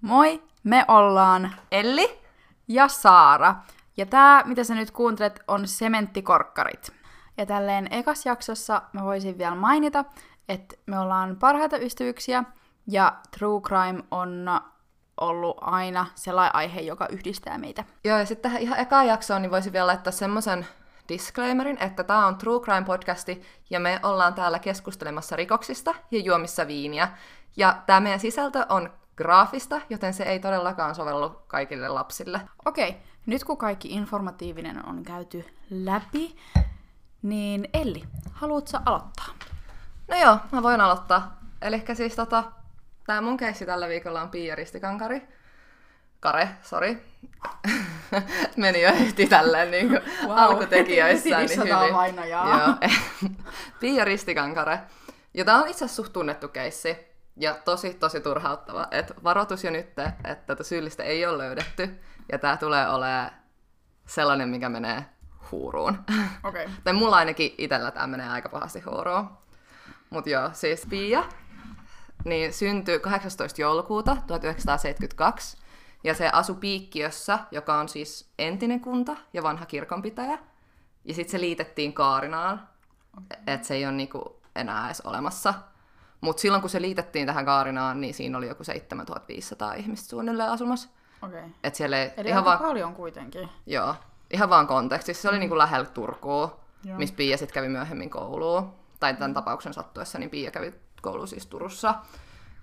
Moi, me ollaan Elli? ja Saara. Ja tää, mitä sä nyt kuuntelet, on Sementtikorkkarit. Ja tälleen ekas jaksossa mä voisin vielä mainita, että me ollaan parhaita ystävyyksiä ja True Crime on ollut aina sellainen aihe, joka yhdistää meitä. Joo, ja sitten tähän ihan ekaan jaksoon niin voisin vielä laittaa semmoisen disclaimerin, että tämä on True Crime podcasti ja me ollaan täällä keskustelemassa rikoksista ja juomissa viiniä. Ja tämä meidän sisältö on graafista, joten se ei todellakaan sovellu kaikille lapsille. Okei, nyt kun kaikki informatiivinen on käyty läpi, niin Elli, haluatko aloittaa? No joo, mä voin aloittaa. Eli siis tota, tää mun keissi tällä viikolla on Pia Ristikangari. Kare, sori. Meni jo heti tälleen niin kuin Wow. alkutekijöissään Heti niin hyvin. vainajaa. Joo. Pia Ristikankare. Ja tää on itse asiassa suht tunnettu keissi. Ja tosi, tosi turhauttava. Et varoitus jo nyt, että tätä syyllistä ei ole löydetty. Ja tää tulee olemaan sellainen, mikä menee huuruun. Okei. Okay. tai mulla ainakin itellä tää menee aika pahasti huuruun. Mut joo, siis Pia niin syntyi 18. joulukuuta 1972. Ja se asui Piikkiössä, joka on siis entinen kunta ja vanha kirkonpitäjä. Ja sitten se liitettiin Kaarinaan, että se ei ole niinku enää edes olemassa. Mutta silloin kun se liitettiin tähän Kaarinaan, niin siinä oli joku 7500 ihmistä suunnilleen asumassa. Okei. Okay. Et siellä ei Eli ihan vaan, paljon kuitenkin. joo, ihan vaan kontekstissa. Se oli niinku lähellä Turkua, Joo. missä Pia sitten kävi myöhemmin kouluun. Tai tämän tapauksen sattuessa, niin Pia kävi koulu siis Turussa.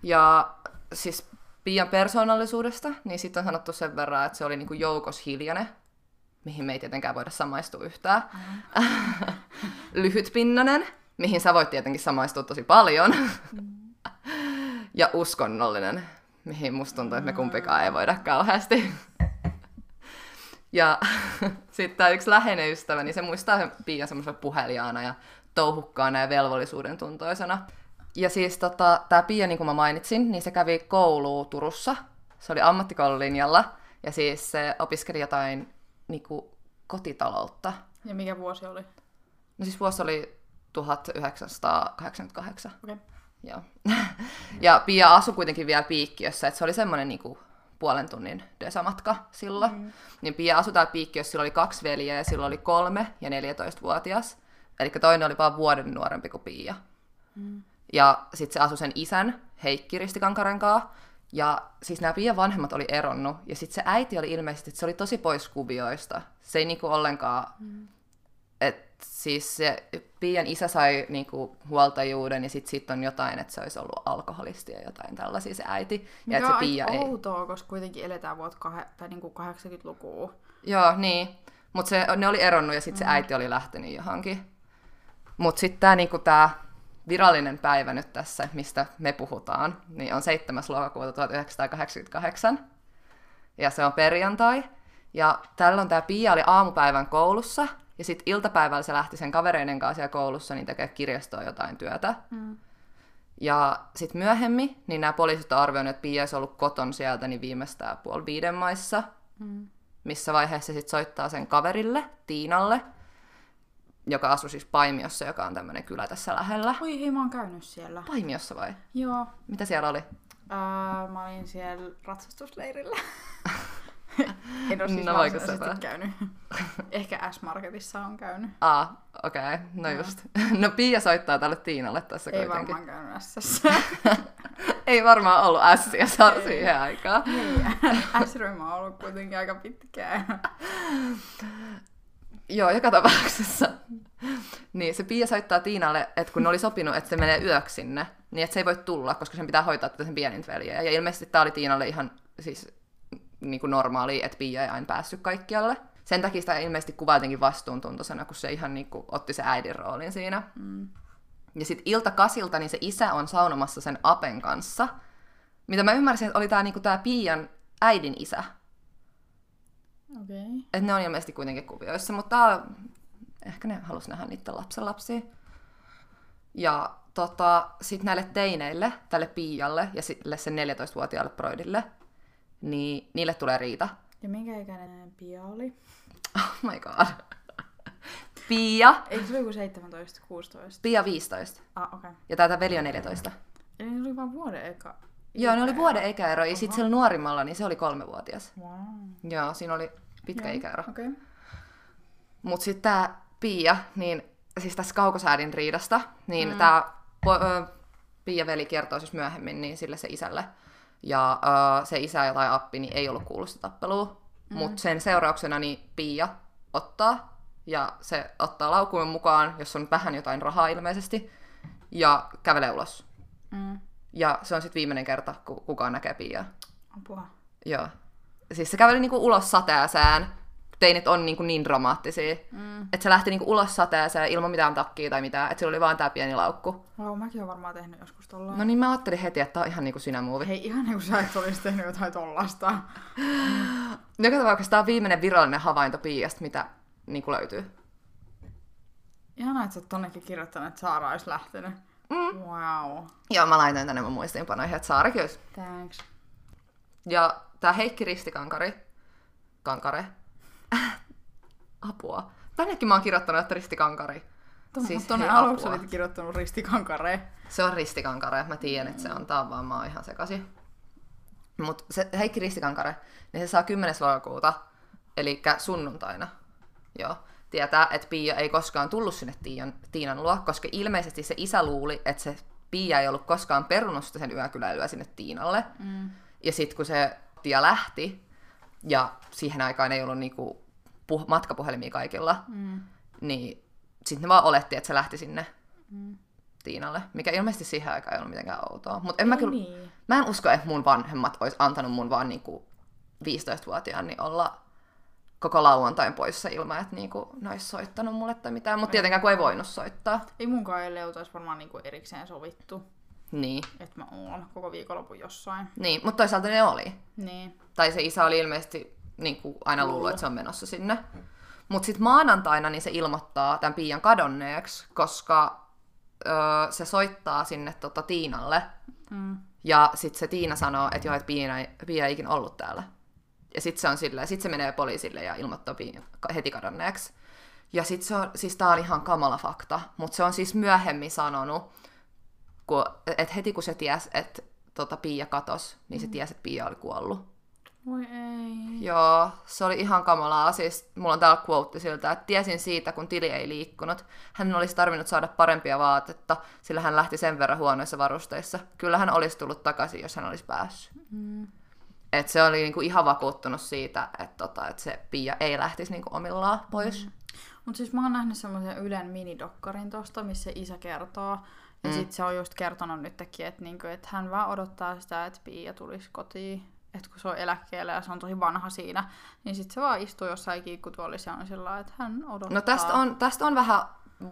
Ja siis Pian persoonallisuudesta, niin sitten on sanottu sen verran, että se oli niinku joukos hiljainen, mihin me ei tietenkään voida samaistua yhtään. Lyhytpinnanen, mihin sä voit tietenkin samaistua tosi paljon. ja uskonnollinen, mihin musta tuntuu, että me kumpikaan ei voida kauheasti. Ja sitten tämä yksi läheinen ystävä, niin se muistaa Pian semmoisena puheliaana ja touhukkaana ja velvollisuuden tuntoisena. Ja siis tota, tämä Pia, niin kuin mä mainitsin, niin se kävi kouluun Turussa. Se oli ammattikoululinjalla ja siis se opiskeli jotain niin kuin, kotitaloutta. Ja mikä vuosi oli? No siis vuosi oli 1988. Okei. Okay. Joo. ja Pia asui kuitenkin vielä Piikkiössä, että se oli semmoinen niinku puolen tunnin desamatka silloin. Mm. Niin Pia asui täällä Piikkiössä, sillä oli kaksi veljeä ja sillä oli kolme ja 14-vuotias. Eli toinen oli vaan vuoden nuorempi kuin Pia. Mm. Ja sitten se asui sen isän, Heikki Ristikankaren kanssa. Ja siis nämä Pian vanhemmat oli eronnut. Ja sitten se äiti oli ilmeisesti, että se oli tosi pois kuvioista. Se ei niinku ollenkaan... Mm. Siis se Pian isä sai niinku huoltajuuden ja sitten sit on jotain, että se olisi ollut alkoholisti ja jotain tällaisia se äiti. Ja Mikä on se Pia ei... outoa, koska kuitenkin eletään vuotta kah- tai niinku 80-lukua. Joo, niin. Mutta ne oli eronnut ja sitten se äiti oli lähtenyt johonkin. Mutta sitten tämä niinku tää virallinen päivä nyt tässä, mistä me puhutaan, niin on 7. lokakuuta 1988. Ja se on perjantai. Ja tällöin tämä Pia oli aamupäivän koulussa, ja sitten iltapäivällä se lähti sen kavereiden kanssa siellä koulussa niin tekee kirjastoon jotain työtä. Mm. Ja sitten myöhemmin, niin nämä poliisit on arvioinut, että Pia olisi ollut koton sieltä niin viimeistään puoli viiden maissa, Mm. missä vaiheessa sitten soittaa sen kaverille, Tiinalle, joka asui siis Paimiossa, joka on tämmöinen kylä tässä lähellä. Oi hei, mä oon käynyt siellä. Paimiossa vai? Joo. Mitä siellä oli? Ää, mä olin siellä ratsastusleirillä. en ole siis No no, varsinaisesti käynyt. Ehkä S-Marketissa on käynyt. Aa, okei, okay. no Joo. just. No Pia soittaa tälle Tiinalle tässä Ei kuitenkin. varmaan käynyt s Ei varmaan ollut ässiä saa siihen aikaan. Ei, S-ryhmä on ollut kuitenkin aika pitkään. Joo, joka tapauksessa. Niin, se Pia soittaa Tiinalle, että kun ne oli sopinut, että se menee yöksi sinne, niin että se ei voi tulla, koska sen pitää hoitaa tätä sen pienintä veljeä. Ja ilmeisesti tämä oli Tiinalle ihan siis niin kuin normaali, että Pia ei aina päässyt kaikkialle. Sen takia sitä ilmeisesti kuvailtiinkin vastuuntuntoisena, kun se ihan niin kuin otti se äidin roolin siinä. Mm. Ja sitten ilta kasilta, niin se isä on saunomassa sen Apen kanssa. Mitä mä ymmärsin, että oli tämä niinku tää Pian äidin isä. Okei. Okay. Että ne on ilmeisesti kuitenkin kuvioissa, mutta ehkä ne halus nähdä niiden lapsenlapsia. Ja tota, sitten näille teineille, tälle Pialle ja sille sen 14-vuotiaalle Broidille, niin niille tulee riita. Ja minkä ikäinen Pia oli? Oh my god. Pia. Eikö se ole joku 17, 16? Pia 15. Ah, okei. Okay. Ja tätä veli on 14. Eli se oli vaan vuoden eka. Joo, ne oli vuoden ikäero, ja sitten siellä nuorimmalla, niin se oli kolmevuotias. Wow. Joo, siinä oli pitkä ikäero. Okei. Okay. Mutta sitten tämä Pia, niin siis tässä kaukosäädin riidasta, niin mm. tämä Pia veli kertoo siis myöhemmin niin sille se isälle. Ja ö, se isä tai appi niin ei ollut kuullut sitä tappelua. Mm. Mutta sen seurauksena niin Pia ottaa ja se ottaa laukuun mukaan, jos on vähän jotain rahaa ilmeisesti, ja kävelee ulos. Mm. Ja se on sitten viimeinen kerta, kun kukaan näkee Piaa. Apua. Joo. Siis se käveli niinku ulos sateeseen. Teinit on niinku niin dramaattisia. Mm. Että se lähti niinku ulos sateeseen ilman mitään takkia tai mitään. Että sillä oli vaan tää pieni laukku. Wow, mäkin olen varmaan tehnyt joskus tollaan. No niin mä ajattelin heti, että tää on ihan niinku sinä muuvi. Hei, ihan niin kuin sä et olisi tehnyt jotain tollasta. Joka tapauksessa tää on viimeinen virallinen havainto Piasta, mitä niinku löytyy. Ihanaa, että sä oot tonnekin kirjoittanut, että Saara olisi lähtenyt. Mm. Wow. Joo, mä laitoin tänne mun muistiinpanoihin, että Saarikin olisi. Thanks. Ja tää Heikki Ristikankari, kankare, apua. Tännekin mä oon kirjoittanut, että Ristikankari. Tuonne, Siis hei, aluksi olit kirjoittanut ristikankare. Se on Ristikankare, mä tiedän, että se on. Tää vaan, mä oon ihan sekasi. Mut se Heikki Ristikankare, niin se saa 10. lokakuuta, eli sunnuntaina, joo, tietää, että Pia ei koskaan tullut sinne Tiian, Tiinan luo, koska ilmeisesti se isä luuli, että se Pia ei ollut koskaan perunut sitä sen yökyläilyä sinne Tiinalle. Mm. Ja sitten kun se Tia lähti, ja siihen aikaan ei ollut niinku puh- matkapuhelimia kaikilla, Mm. niin sitten ne vaan oletti, että se lähti sinne Mm. Tiinalle, mikä ilmeisesti siihen aikaan ei ollut mitenkään outoa. Mutta en mä kyllä, Niin. mä en usko, että mun vanhemmat olisi antanut mun vaan niinku 15-vuotiaan niin olla koko lauantain poissa ilman, että niinku ne olisi soittanut mulle tai mitään. Mutta tietenkään kun ei voinut soittaa. Ei munkaan ei oltaisi varmaan niinku erikseen sovittu, Niin, että mä oon koko viikonlopun jossain. niin. mutta toisaalta ne oli. Niin. Tai se isä oli ilmeisesti niin kuin aina luullut, että se on menossa sinne. Mutta sitten maanantaina niin se ilmoittaa tämän Pian kadonneeksi, koska öö, se soittaa sinne tota, Tiinalle. Mm. Ja sitten se Tiina sanoo, että joo, että Pia ei, Pia ei ikin ollut täällä. Ja sitten se on silleen, sit se menee poliisille ja ilmoittaa Pian heti kadonneeksi. Ja sitten se on, siis tää on ihan kamala fakta, mutta se on siis myöhemmin sanonut, että heti kun se tiesi, että tota, Pia katos, niin se tiesi, että Pia oli kuollut. Voi ei. Joo, se oli ihan kamalaa. Siis mulla on täällä quote siltä, että tiesin siitä, kun tili ei liikkunut. Hän olisi tarvinnut saada parempia vaatetta, sillä hän lähti sen verran huonoissa varusteissa. Kyllä hän olisi tullut takaisin, jos hän olisi päässyt. Mm. Et se oli niinku ihan vakuuttunut siitä, että, tota, että se Pia ei lähtisi niinku omillaan pois. Mm. Mut siis mä oon nähnyt semmoisen Ylen minidokkarin tosta, missä isä kertoo. Ja Mm. sit se on just kertonut nytkin, että niinku, et hän vaan odottaa sitä, että Pia tulisi kotiin. Että kun se on eläkkeellä ja se on tosi vanha siinä, niin sit se vaan istuu jossain kiikkutuolissa ja on sillä että hän odottaa. No tästä on, tästä on vähän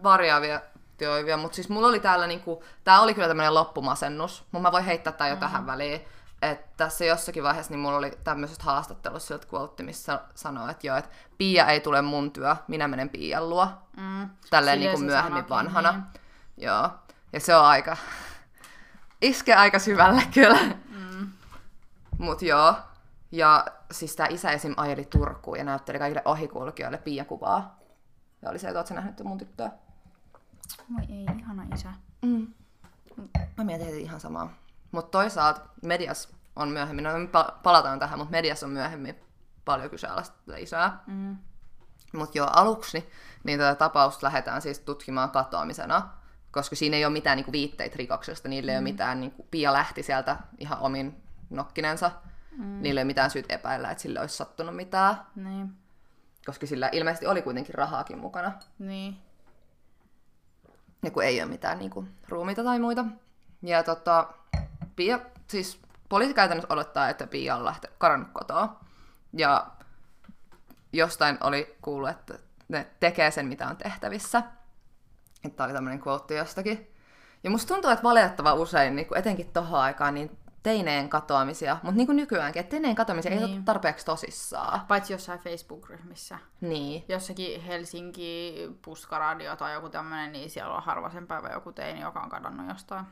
variaavia teorioita, mutta siis mulla oli täällä niinku, tää oli kyllä tämmönen loppumasennus, mutta mä voin heittää tää jo mm. tähän väliin. Että tässä jossakin vaiheessa niin mulla oli tämmöisestä haastattelussa sieltä quote, missä sanoo, että joo, että Pia ei tule mun työ, minä menen Pian luo. Mm. Tälleen Silleen niinku se myöhemmin sanoikin, vanhana. niin. Joo. Ja se on aika... Iske aika syvälle kyllä. Mm. Mut joo. Ja siis tää isä esim. ajeli Turkuun ja näytteli kaikille ohikulkijoille Pia-kuvaa. Ja oli se, että oot sä nähnyt mun tyttöä? Voi ei, ihana isä. Mm. Mä mietin heti ihan samaa. Mutta toisaalta medias on myöhemmin, no me pa- palataan tähän, mutta medias on myöhemmin paljon kyseenalaista isää. Mm. Mutta jo aluksi niin tätä tapausta lähdetään siis tutkimaan katoamisena, koska siinä ei ole mitään niinku, viitteitä rikoksesta, niillä ei ole mitään, niinku, Pia lähti sieltä ihan omin nokkinensa, Mm. niillä ei ole mitään syyt epäillä, että sille olisi sattunut mitään, Niin. koska sillä ilmeisesti oli kuitenkin rahaakin mukana, Niin. ja kun ei ole mitään niinku, ruumiita tai muita. Ja tota, Pia, siis poliisi käytännössä odottaa, että Pia on lähtenyt karannut kotoa, ja jostain oli kuullut, että ne tekee sen, mitä on tehtävissä. Että tää oli tämmönen quote jostakin. Ja musta tuntuu, että valitettava usein, niin etenkin tohon aikaan, niin teineen katoamisia, mutta niin kuin nykyäänkin, että teineen katoamisia niin. ei Niin. ole tarpeeksi tosissaan. Paitsi jossain Facebook-ryhmissä. Niin. Jossakin Helsinki puskaradio tai joku tämmönen, niin siellä on harva sen päivä joku teini, joka on kadonnut jostain.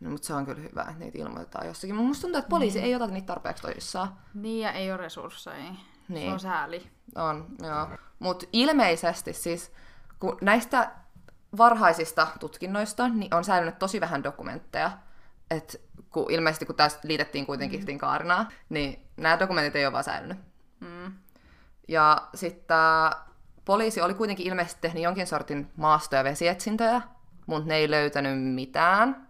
No, mutta se on kyllä hyvä, että niitä ilmoitetaan jossakin. Mutta musta tuntuu, että poliisi Niin. ei ota niitä tarpeeksi tosissaan. Niin ja ei ole resursseja. Se Niin. on sääli. On, joo. Mutta ilmeisesti siis, kun näistä varhaisista tutkinnoista niin on säilynyt tosi vähän dokumentteja. Et kun ilmeisesti kun tästä liitettiin kuitenkin mm. Kaarinaa, niin nämä dokumentit ei ole vaan säilynyt. Mm. Ja sitten poliisi oli kuitenkin ilmeisesti tehnyt jonkin sortin maasto- ja vesietsintöjä, mutta ne ei löytänyt mitään.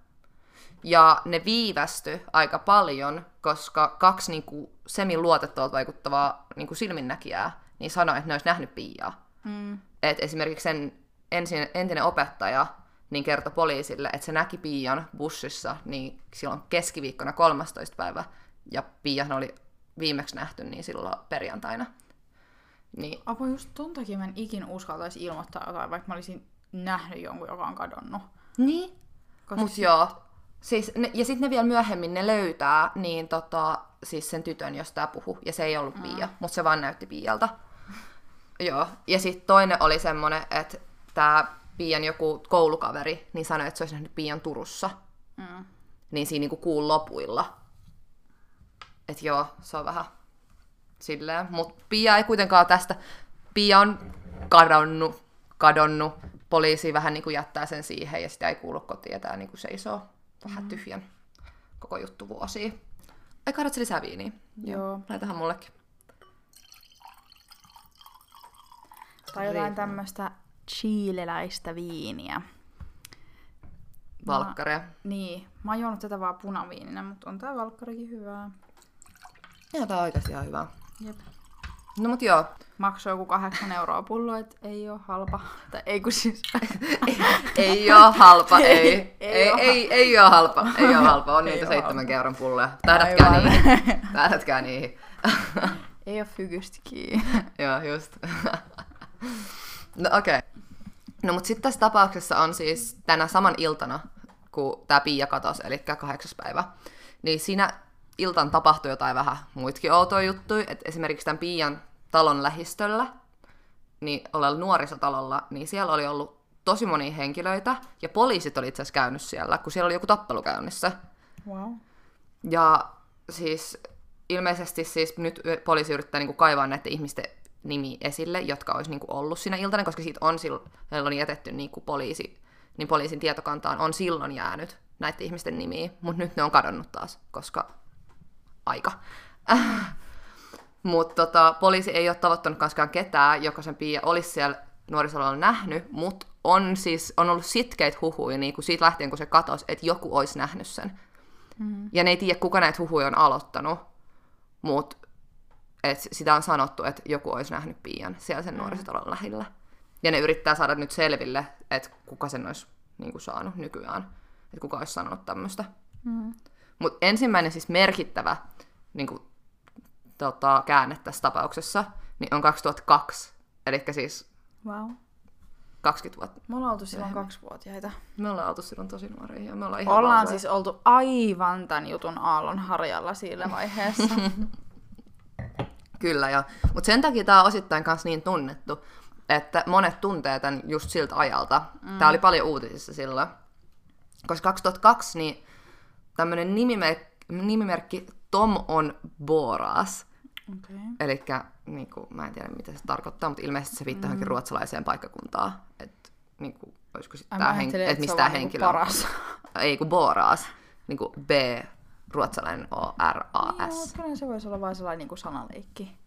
Ja ne viivästy aika paljon, koska kaksi niin kuin, semi-luotettavalta vaikuttavaa niin kuin silminnäkijää niin sanoi, että ne olisi nähnyt Piaa. Mm. Et esimerkiksi sen ensin, entinen opettaja niin kertoi poliisille, että se näki Pian bussissa niin silloin keskiviikkona 13. päivä, ja Pian oli viimeksi nähty niin silloin perjantaina. Niin, Apua, just ton takia mä en ikin uskaltaisi ilmoittaa jotain, vaikka mä olisin nähnyt jonkun, joka on kadonnut. niin. Koska Mut joo. Siis ne, ja sitten ne vielä myöhemmin ne löytää niin tota, siis sen tytön, josta tää puhu. Ja se ei ollut mm. Pia, mutta se vaan näytti Pialta. joo. Ja sitten toinen oli semmonen, että tämä Pian joku koulukaveri niin sanoi, että se olisi nähnyt Pian Turussa. Mm. Niin siinä niinku kuun lopuilla. Että joo, se on vähän silleen. Mutta Pia ei kuitenkaan tästä. Pia on kadonnut, kadonnut. Poliisi vähän niinku jättää sen siihen ja sitä ei kuulu kotiin ja tää niinku seisoo vähän tyhjän koko juttu vuosia. Ei katsotko lisää viiniä? Joo. Laitahan mullekin. Tai jotain tämmöistä chileläistä viiniä. Valkkaria. Niin, mä oon juonut tätä vaan punaviininä, mutta on tää valkkarikin hyvää. Joo, tää on oikeasti ihan hyvä. Jep. No mut joo, Maksoi joku kahdeksan euroa pullo, et ei oo halpa. Tai ei kun siis... ei oo halpa, ei. Ei, Ei, ei ei, ei, ei oo halpa, ei oo halpa. On Ei niitä seitsemän euron pulloja. Tähdätkää Aivan. niihin. Tähdätkää niihin. ei oo fykystikin. Joo, just. no okei. Okay. No mut sitten tässä tapauksessa on siis tänä saman iltana, kun tämä Pia katosi, eli kahdeksas päivä, niin siinä iltan tapahtui jotain vähän muitakin outoja juttuja. Et esimerkiksi tämän Pian talon lähistöllä, niin olella nuorisotalolla, niin siellä oli ollut tosi monia henkilöitä, ja poliisit oli itse asiassa käynyt siellä, kun siellä oli joku tappelu käynnissä. Wow. Ja siis ilmeisesti siis nyt poliisi yrittää niinku kaivaa näiden ihmisten nimi esille, jotka olisi niinku ollut siinä iltana, koska siitä on silloin jätetty niinku poliisi, niin poliisin tietokantaan on silloin jäänyt näiden ihmisten nimiä, mutta nyt ne on kadonnut taas, koska aika. Mutta tota, poliisi ei ole tavoittanut koskaan ketään, joka sen Pia olisi siellä nuorisolla nähnyt, mutta on siis on ollut sitkeitä huhuja niin kuin siitä lähtien, kun se katosi, että joku olisi nähnyt sen. Mm. Ja ne ei tiedä, kuka näitä huhuja on aloittanut, mutta et sitä on sanottu, että joku olisi nähnyt Pian siellä sen nuorisotalon lähellä. Ja ne yrittää saada nyt selville, että kuka sen olisi niin kuin, saanut nykyään. Että kuka olisi sanonut tämmöistä. Mm. Mutta ensimmäinen siis merkittävä niin kuin, tota, käänne tässä tapauksessa niin on 2002. Eli siis Wow. 20 vuotta. Me ollaan oltu silloin kaksivuotiaita. Me ollaan oltu silloin tosi nuoria ja me ollaan ihan Ollaan siis oltu aivan tämän jutun aallon harjalla siinä vaiheessa. Kyllä, ja. Mutta sen takia tämä on osittain myös niin tunnettu, että monet tuntee tämän just siltä ajalta. Mm. Tämä oli paljon uutisissa silloin. Koska 2002 niin tämmöinen nimimerkki, nimimerkki Tom on Boras, okay. eli niinku, mä en tiedä mitä se tarkoittaa, mutta ilmeisesti se viittaa mm. ruotsalaiseen paikkakuntaan. Että niinku, olisiko sitten tämä hen- ajattelin, et että mistä tämä vaan niinku henkilö on. paras. Ei kun Boras, niinku B, ruotsalainen O, R, A, Joo, se voisi olla vain sellainen niin kuin sanaleikki.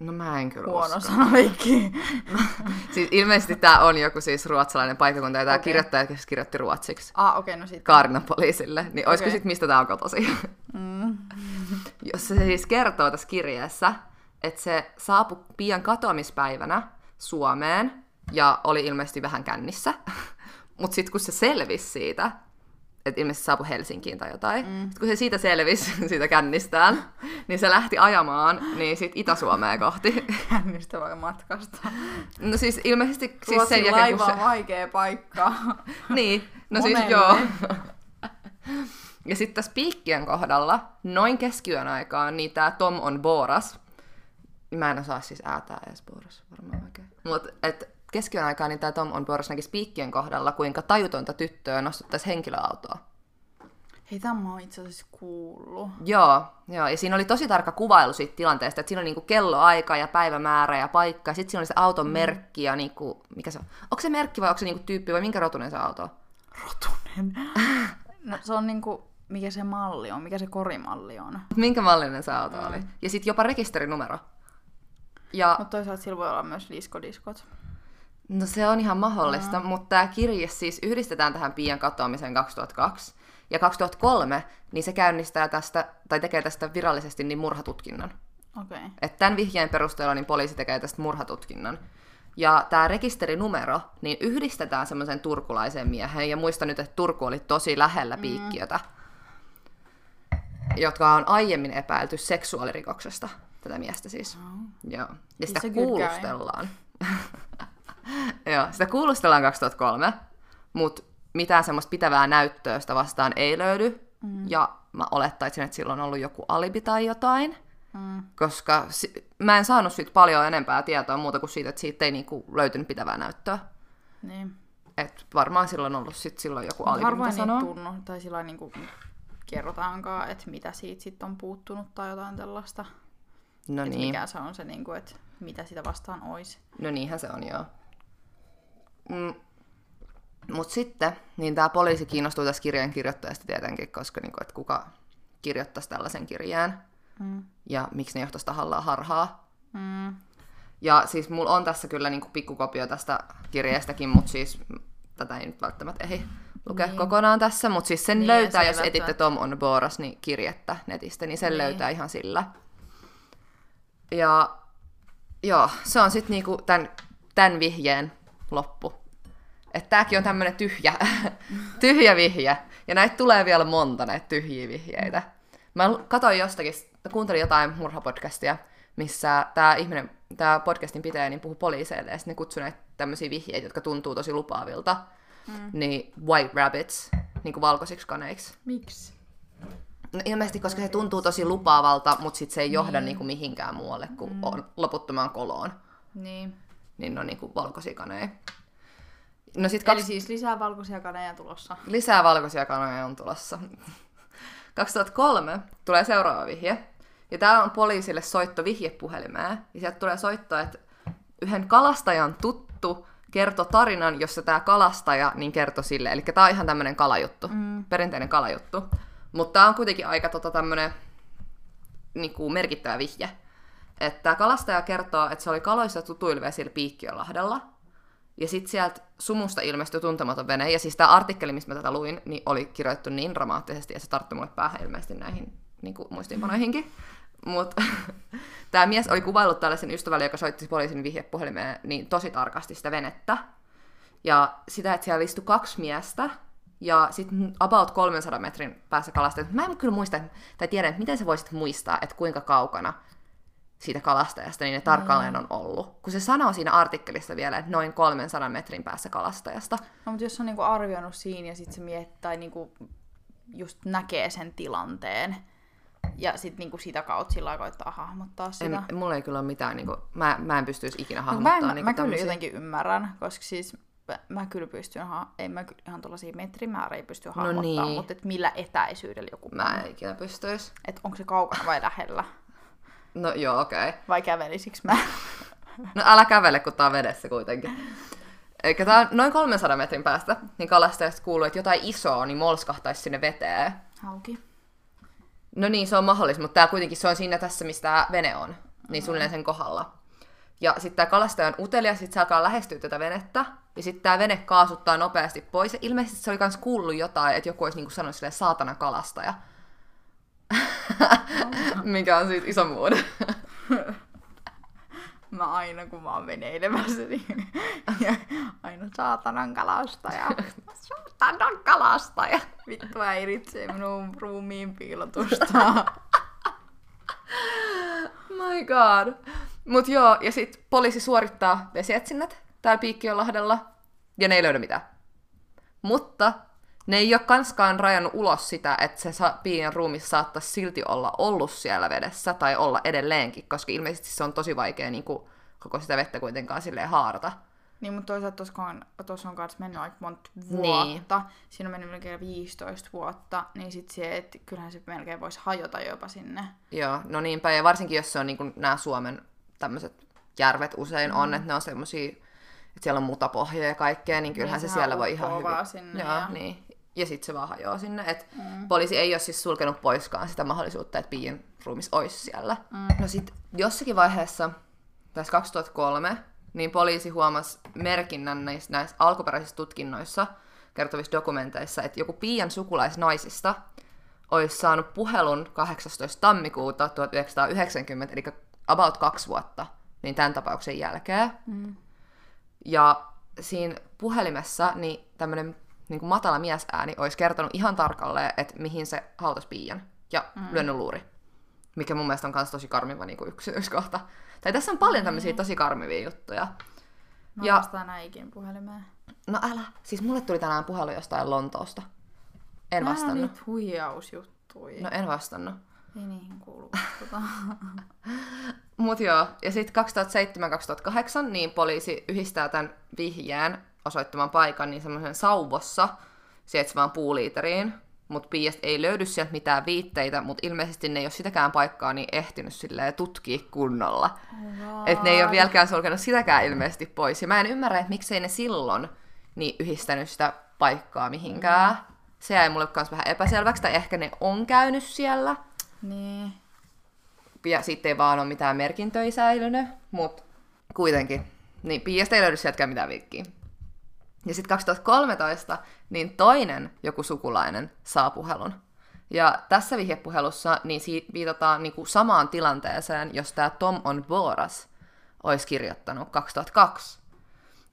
No mä en kyllä Huono usko. sanaleikki. Siis ilmeisesti tämä on joku siis ruotsalainen paikkakunta, ja tämä okay. kirjoittaja siis kirjoitti ruotsiksi ah, okei, okay, no sitten. Kaarinan poliisille. Niin olisiko Okei. sitten mistä tämä on kotosi? Mm. Jos se siis kertoo tässä kirjeessä, että se saapui pian katoamispäivänä Suomeen, ja oli ilmeisesti vähän kännissä. Mutta sitten kun se selvisi siitä, että ilmeisesti saapui Helsinkiin tai jotain, mm. sit kun se siitä selvisi, siitä kännistään, niin se lähti ajamaan niin sit Itä-Suomea kohti. Kännistä voi matkasta. No siis ilmeisesti siis sen jälkeen, laiva se... vaikea paikka. Niin, no siis Monelle. joo. Ja sitten tässä piikkien kohdalla, noin keskiyön aikaan, niin tämä Tom on Boras. Mä en osaa siis äätää edes Boras varmaan oikein. Mutta et keskiyön aikaan niin tämä Tom on Boras näkisi piikkien kohdalla, kuinka tajutonta tyttöä nostettaisiin henkilöautoa. Hei, tämä mä oon itse asiassa kuullut. Joo, joo, ja siinä oli tosi tarkka kuvailu siitä tilanteesta, että siinä oli niinku kelloaika ja päivämäärä ja paikka, ja sitten siinä oli se auton merkki ja niinku, mikä se on? Onko se merkki vai onko se niinku tyyppi vai minkä rotunen se auto on? Rotunen. No se on niinku mikä se malli on, mikä se korimalli on. Minkä mallinen se auto oli? Ja sitten jopa rekisterinumero. Ja Mutta toisaalta sillä voi olla myös diskodiskot. No se on ihan mahdollista, mm. mutta tämä kirje siis yhdistetään tähän Pian katoamiseen 2002. Ja 2003, niin se käynnistää tästä, tai tekee tästä virallisesti niin murhatutkinnan. Okei. Okay. Että tämän vihjeen perusteella niin poliisi tekee tästä murhatutkinnan. Ja tämä rekisterinumero, niin yhdistetään semmoisen turkulaiseen mieheen, ja muista nyt, että Turku oli tosi lähellä piikkiötä, jotka on aiemmin epäilty seksuaalirikoksesta, tätä miestä siis. Joo. Ja sitä He's good guy. kuulustellaan. Joo, sitä kuulustellaan 2003, mutta mitään semmoista pitävää näyttöä sitä vastaan ei löydy. Mm. Ja mä olettaisin, että sillä on ollut joku alibi tai jotain. Mm. Koska si- mä en saanut siitä paljon enempää tietoa muuta kuin siitä, että siitä ei niinku löytynyt pitävää näyttöä. Niin. Et varmaan silloin on ollut sit silloin joku alibi, harvoin mitä sanoo. tunnu, tai sillä niinku kerrotaankaan, että mitä siitä sitten on puuttunut tai jotain tällaista. No Että niin, mikä se on se, niinku, että mitä sitä vastaan olisi. no niinhän se on joo. Mm. Mutta sitten, niin tämä poliisi kiinnostuu tästä kirjeen kirjoittajasta tietenkin, koska niinku, et kuka kirjoittaisi tällaisen kirjeen Mm. ja miksi ne johtaisi tahallaan harhaa. Mm. Ja siis mulla on tässä kyllä niinku pikkukopio tästä kirjeestäkin, mutta siis tätä ei nyt välttämättä ehdi lukea niin. kokonaan tässä, mutta siis sen Niin, löytää, se jos etitte välttämättä- Tom on Boras, niin kirjettä netistä, niin sen Niin. niin. löytää ihan sillä. Ja joo, se on sitten niinku tämän, tämän vihjeen loppu. Että tääkin on tämmönen tyhjä, tyhjä vihje. Ja näitä tulee vielä monta, näitä tyhjiä vihjeitä. Mä katsoin jostakin, kuuntelin jotain murhapodcastia, missä tämä ihminen, tämä podcastin pitäjä, niin puhuu poliiseille, ja sitten ne näitä tämmöisiä vihjeitä, jotka tuntuu tosi lupaavilta, mm. niin white rabbits, niin kuin valkoisiksi kaneiksi. Miksi? No ilmeisesti, koska se tuntuu tosi lupaavalta, mutta sitten se ei johda niin. Niin mihinkään muualle kuin mm. on loputtomaan koloon. Niin. Niin ne on niin kuin valkoisia kaneja. No sit Eli kaksi... siis lisää valkoisia kaneja tulossa. Lisää valkoisia kanoja on tulossa. 2003 tulee seuraava vihje. Ja tämä on poliisille soitto vihjepuhelimeen. Ja sieltä tulee soitto, että yhden kalastajan tuttu kertoi tarinan, jossa tämä kalastaja niin kertoi sille. Eli tämä on ihan tämmöinen kalajuttu, mm. perinteinen kalajuttu. Mutta tämä on kuitenkin aika tota, tämmöinen niinku, merkittävä vihje. Että kalastaja kertoo, että se oli kaloissa tutuilla vesillä Piikkiölahdella. Ja sitten sieltä sumusta ilmestyi tuntematon vene. Ja siis tämä artikkeli, mistä mä tätä luin, niin oli kirjoitettu niin dramaattisesti, ja se tarttui mulle päähän ilmeisesti näihin niin kuin muistiinpanoihinkin. Mutta tämä mies oli kuvaillut tällaisen ystävälle, joka soitti poliisin vihjepuhelimeen, niin tosi tarkasti sitä venettä. Ja sitä, että siellä istui kaksi miestä, ja sitten about 300 metrin päässä kalastajat. Mä en kyllä muista, tai tiedä, että miten sä voisit muistaa, että kuinka kaukana siitä kalastajasta niin ne tarkalleen on ollut. Kun se sanoo siinä artikkelissa vielä, että noin 300 metrin päässä kalastajasta. No, mutta jos on niinku arvioinut siinä ja sitten se miettii tai niinku just näkee sen tilanteen ja sitten niinku sitä kautta sillä koittaa hahmottaa sitä. En, mulla ei kyllä ole mitään, niin kuin, mä, mä en pystyisi ikinä No, mä, hahmottamaan. en, niin mä kyllä jotenkin ymmärrän, koska siis mä, mä kyllä pystyn, ha- ei mä kyllä ihan tuollaisia metrimääriä pysty hahmottaa, niin. mutta et millä etäisyydellä joku Mä en ikinä pystyisi. Että onko se kaukana vai lähellä, No joo, okei. Okay. vai kävelisikö mä? No älä kävele, kun tää on vedessä kuitenkin. Eikä tää on noin 300 metrin päästä, niin kalastajasta kuuluu, että jotain isoa niin molskahtaisi sinne veteen. Hauki. No niin, se on mahdollista, mutta tää kuitenkin se on siinä tässä, missä tää vene on. Niin suunnilleen sen kohdalla. Ja sitten tämä kalastaja on utelias, sitten se alkaa lähestyä tätä venettä. Ja sitten tämä vene kaasuttaa nopeasti pois. Ja ilmeisesti se oli myös kuullut jotain, että joku olisi niinku sanonut silleen saatana kalastaja. Mikä on siitä iso muod. Mä aina kun mä oon veneilemässä, niin ja aina saatanan kalastaja. saatanan kalastaja. Vittu häiritsee minun ruumiin piilotusta. My god. Mut joo, ja sitten poliisi suorittaa vesietsinnät täällä Piikkiönlahdella, ja ne ei löydä mitään. Mutta ne ei ole kanskaan rajannut ulos sitä, että se sa- Piian ruumissa saattaisi silti olla ollut siellä vedessä, tai olla edelleenkin, koska ilmeisesti se on tosi vaikea niin kuin, koko sitä vettä kuitenkaan silleen haarata. niin, mutta toisaalta tuossa on, tossa on kanssa mennyt aika monta Niin. vuotta. Siinä on mennyt melkein 15 vuotta, niin sit se, että kyllähän se melkein voisi hajota jopa sinne. Joo, no niinpä, ja varsinkin jos se on niin nämä Suomen tämmöiset järvet usein on, Mm. että ne on semmosia, että siellä on mutapohja ja kaikkea, niin kyllähän Niin, se siellä voi ihan hyvin. sinne Joo, ja- niin. Ja sitten se vaan hajoaa sinne. Et mm. Poliisi ei ole siis sulkenut poiskaan sitä mahdollisuutta, että Piian ruumis olisi siellä. Mm. No sitten jossakin vaiheessa, tässä 2003, niin poliisi huomasi merkinnän näissä, näissä alkuperäisissä tutkinnoissa kertovissa dokumenteissa, että joku Piian sukulaisnaisista olisi saanut puhelun 18. tammikuuta 1990, eli about kaksi vuotta, niin tämän tapauksen jälkeen. Mm. Ja siinä puhelimessa niin tämmöinen niin kuin matala miesääni olisi kertonut ihan tarkalleen, että mihin se hautasi piian ja mm. lyönyt luuri. Mikä mun mielestä on myös tosi karmiva niin yksityiskohta. Tai tässä on paljon tämmöisiä mm. tosi karmivia juttuja. Mä ja... vastaan näikin puhelimeen. No älä. Siis mulle tuli tänään puhelu jostain Lontoosta. En Nää vastannut. huijausjuttuja. No en vastannut. Ei niihin kuulu. Mut joo, ja sitten 2007-2008 niin poliisi yhdistää tämän vihjeen osoittaman paikan niin semmoisen sauvossa sijaitsevaan puuliiteriin, mutta Piiasta ei löydy sieltä mitään viitteitä, mutta ilmeisesti ne ei ole sitäkään paikkaa niin ehtinyt silleen tutkia kunnolla. Oh, että ne ei ole vieläkään sulkenut sitäkään ilmeisesti pois. Ja mä en ymmärrä, että miksei ne silloin niin yhdistänyt sitä paikkaa mihinkään. Mm. Se jäi mulle myös vähän epäselväksi, tai ehkä ne on käynyt siellä. Niin. Ja sitten ei vaan ole mitään merkintöjä säilynyt, mutta kuitenkin. Niin, Piiasta ei löydy sieltäkään mitään vikkiä. Ja sitten 2013 niin toinen joku sukulainen saa puhelun. Ja tässä vihjepuhelussa niin viitataan niin kuin samaan tilanteeseen, jos tämä Tom on Boras olisi kirjoittanut 2002.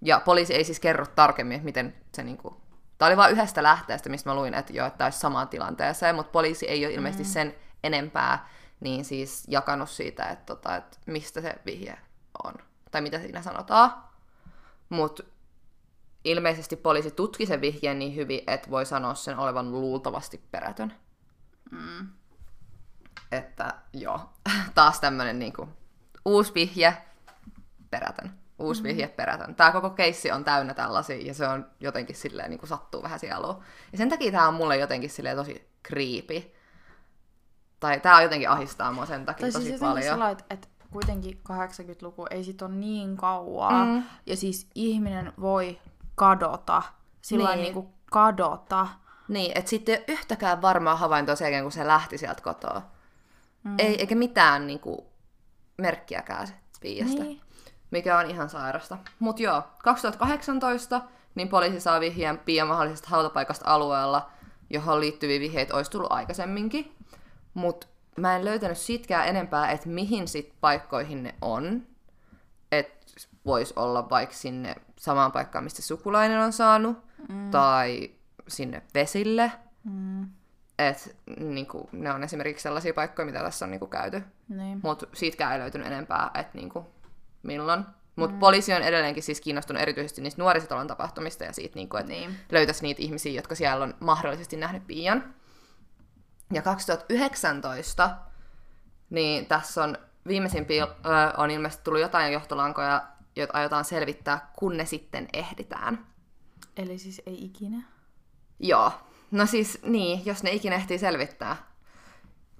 Ja poliisi ei siis kerro tarkemmin, miten se niin kuin... Tämä oli vain yhdestä lähteestä, mistä mä luin, että jo, että olisi samaan tilanteeseen, mutta poliisi ei ole ilmeisesti mm. sen enempää niin siis jakanut siitä, että, tota, että mistä se vihje on. Tai mitä siinä sanotaan. Mutta ilmeisesti poliisi tutki sen vihjeen niin hyvin, että voi sanoa sen olevan luultavasti perätön. Mm. Että joo, taas tämmönen niinku, uusi vihje, perätön. Uusi mm. vihje, perätön. Tämä koko keissi on täynnä tällaisia, ja se on jotenkin silleen, niin kuin sattuu vähän sieluun. Ja sen takia tämä on mulle jotenkin silleen tosi kriipi. Tai tämä jotenkin ahistaa mua sen takia tai tosi siis paljon. Sellainen, että kuitenkin 80-luku ei sit ole niin kauaa. Mm. Ja siis ihminen voi kadota. Sillä niin. niin kuin kadota. Niin, että sitten ei yhtäkään varmaa havaintoa sen jälkeen, kun se lähti sieltä kotoa. Mm. Ei, eikä mitään niin kuin, merkkiäkään Piiasta. Niin. Mikä on ihan sairasta. Mut joo, 2018 niin poliisi saa vihjeen Pia mahdollisesta hautapaikasta alueella, johon liittyviä vihjeitä olisi tullut aikaisemminkin. Mutta mä en löytänyt sitkään enempää, että mihin sit paikkoihin ne on. Että voisi olla vaikka sinne samaan paikkaan, mistä sukulainen on saanut, mm. tai sinne vesille. Mm. Et, niinku, ne on esimerkiksi sellaisia paikkoja, mitä tässä on niinku, käyty. Niin. Mutta siitäkään ei löytynyt enempää, että niinku, milloin. Mutta mm. poliisi on edelleenkin siis kiinnostunut erityisesti niistä nuorisotalon tapahtumista ja siitä, niinku, että niin. löytäisi niitä ihmisiä, jotka siellä on mahdollisesti nähnyt piian. Ja 2019, niin tässä on viimeisimpiä on ilmeisesti tullut jotain johtolankoja joita aiotaan selvittää, kun ne sitten ehditään. Eli siis ei ikinä? Joo. No siis niin, jos ne ikinä ehtii selvittää.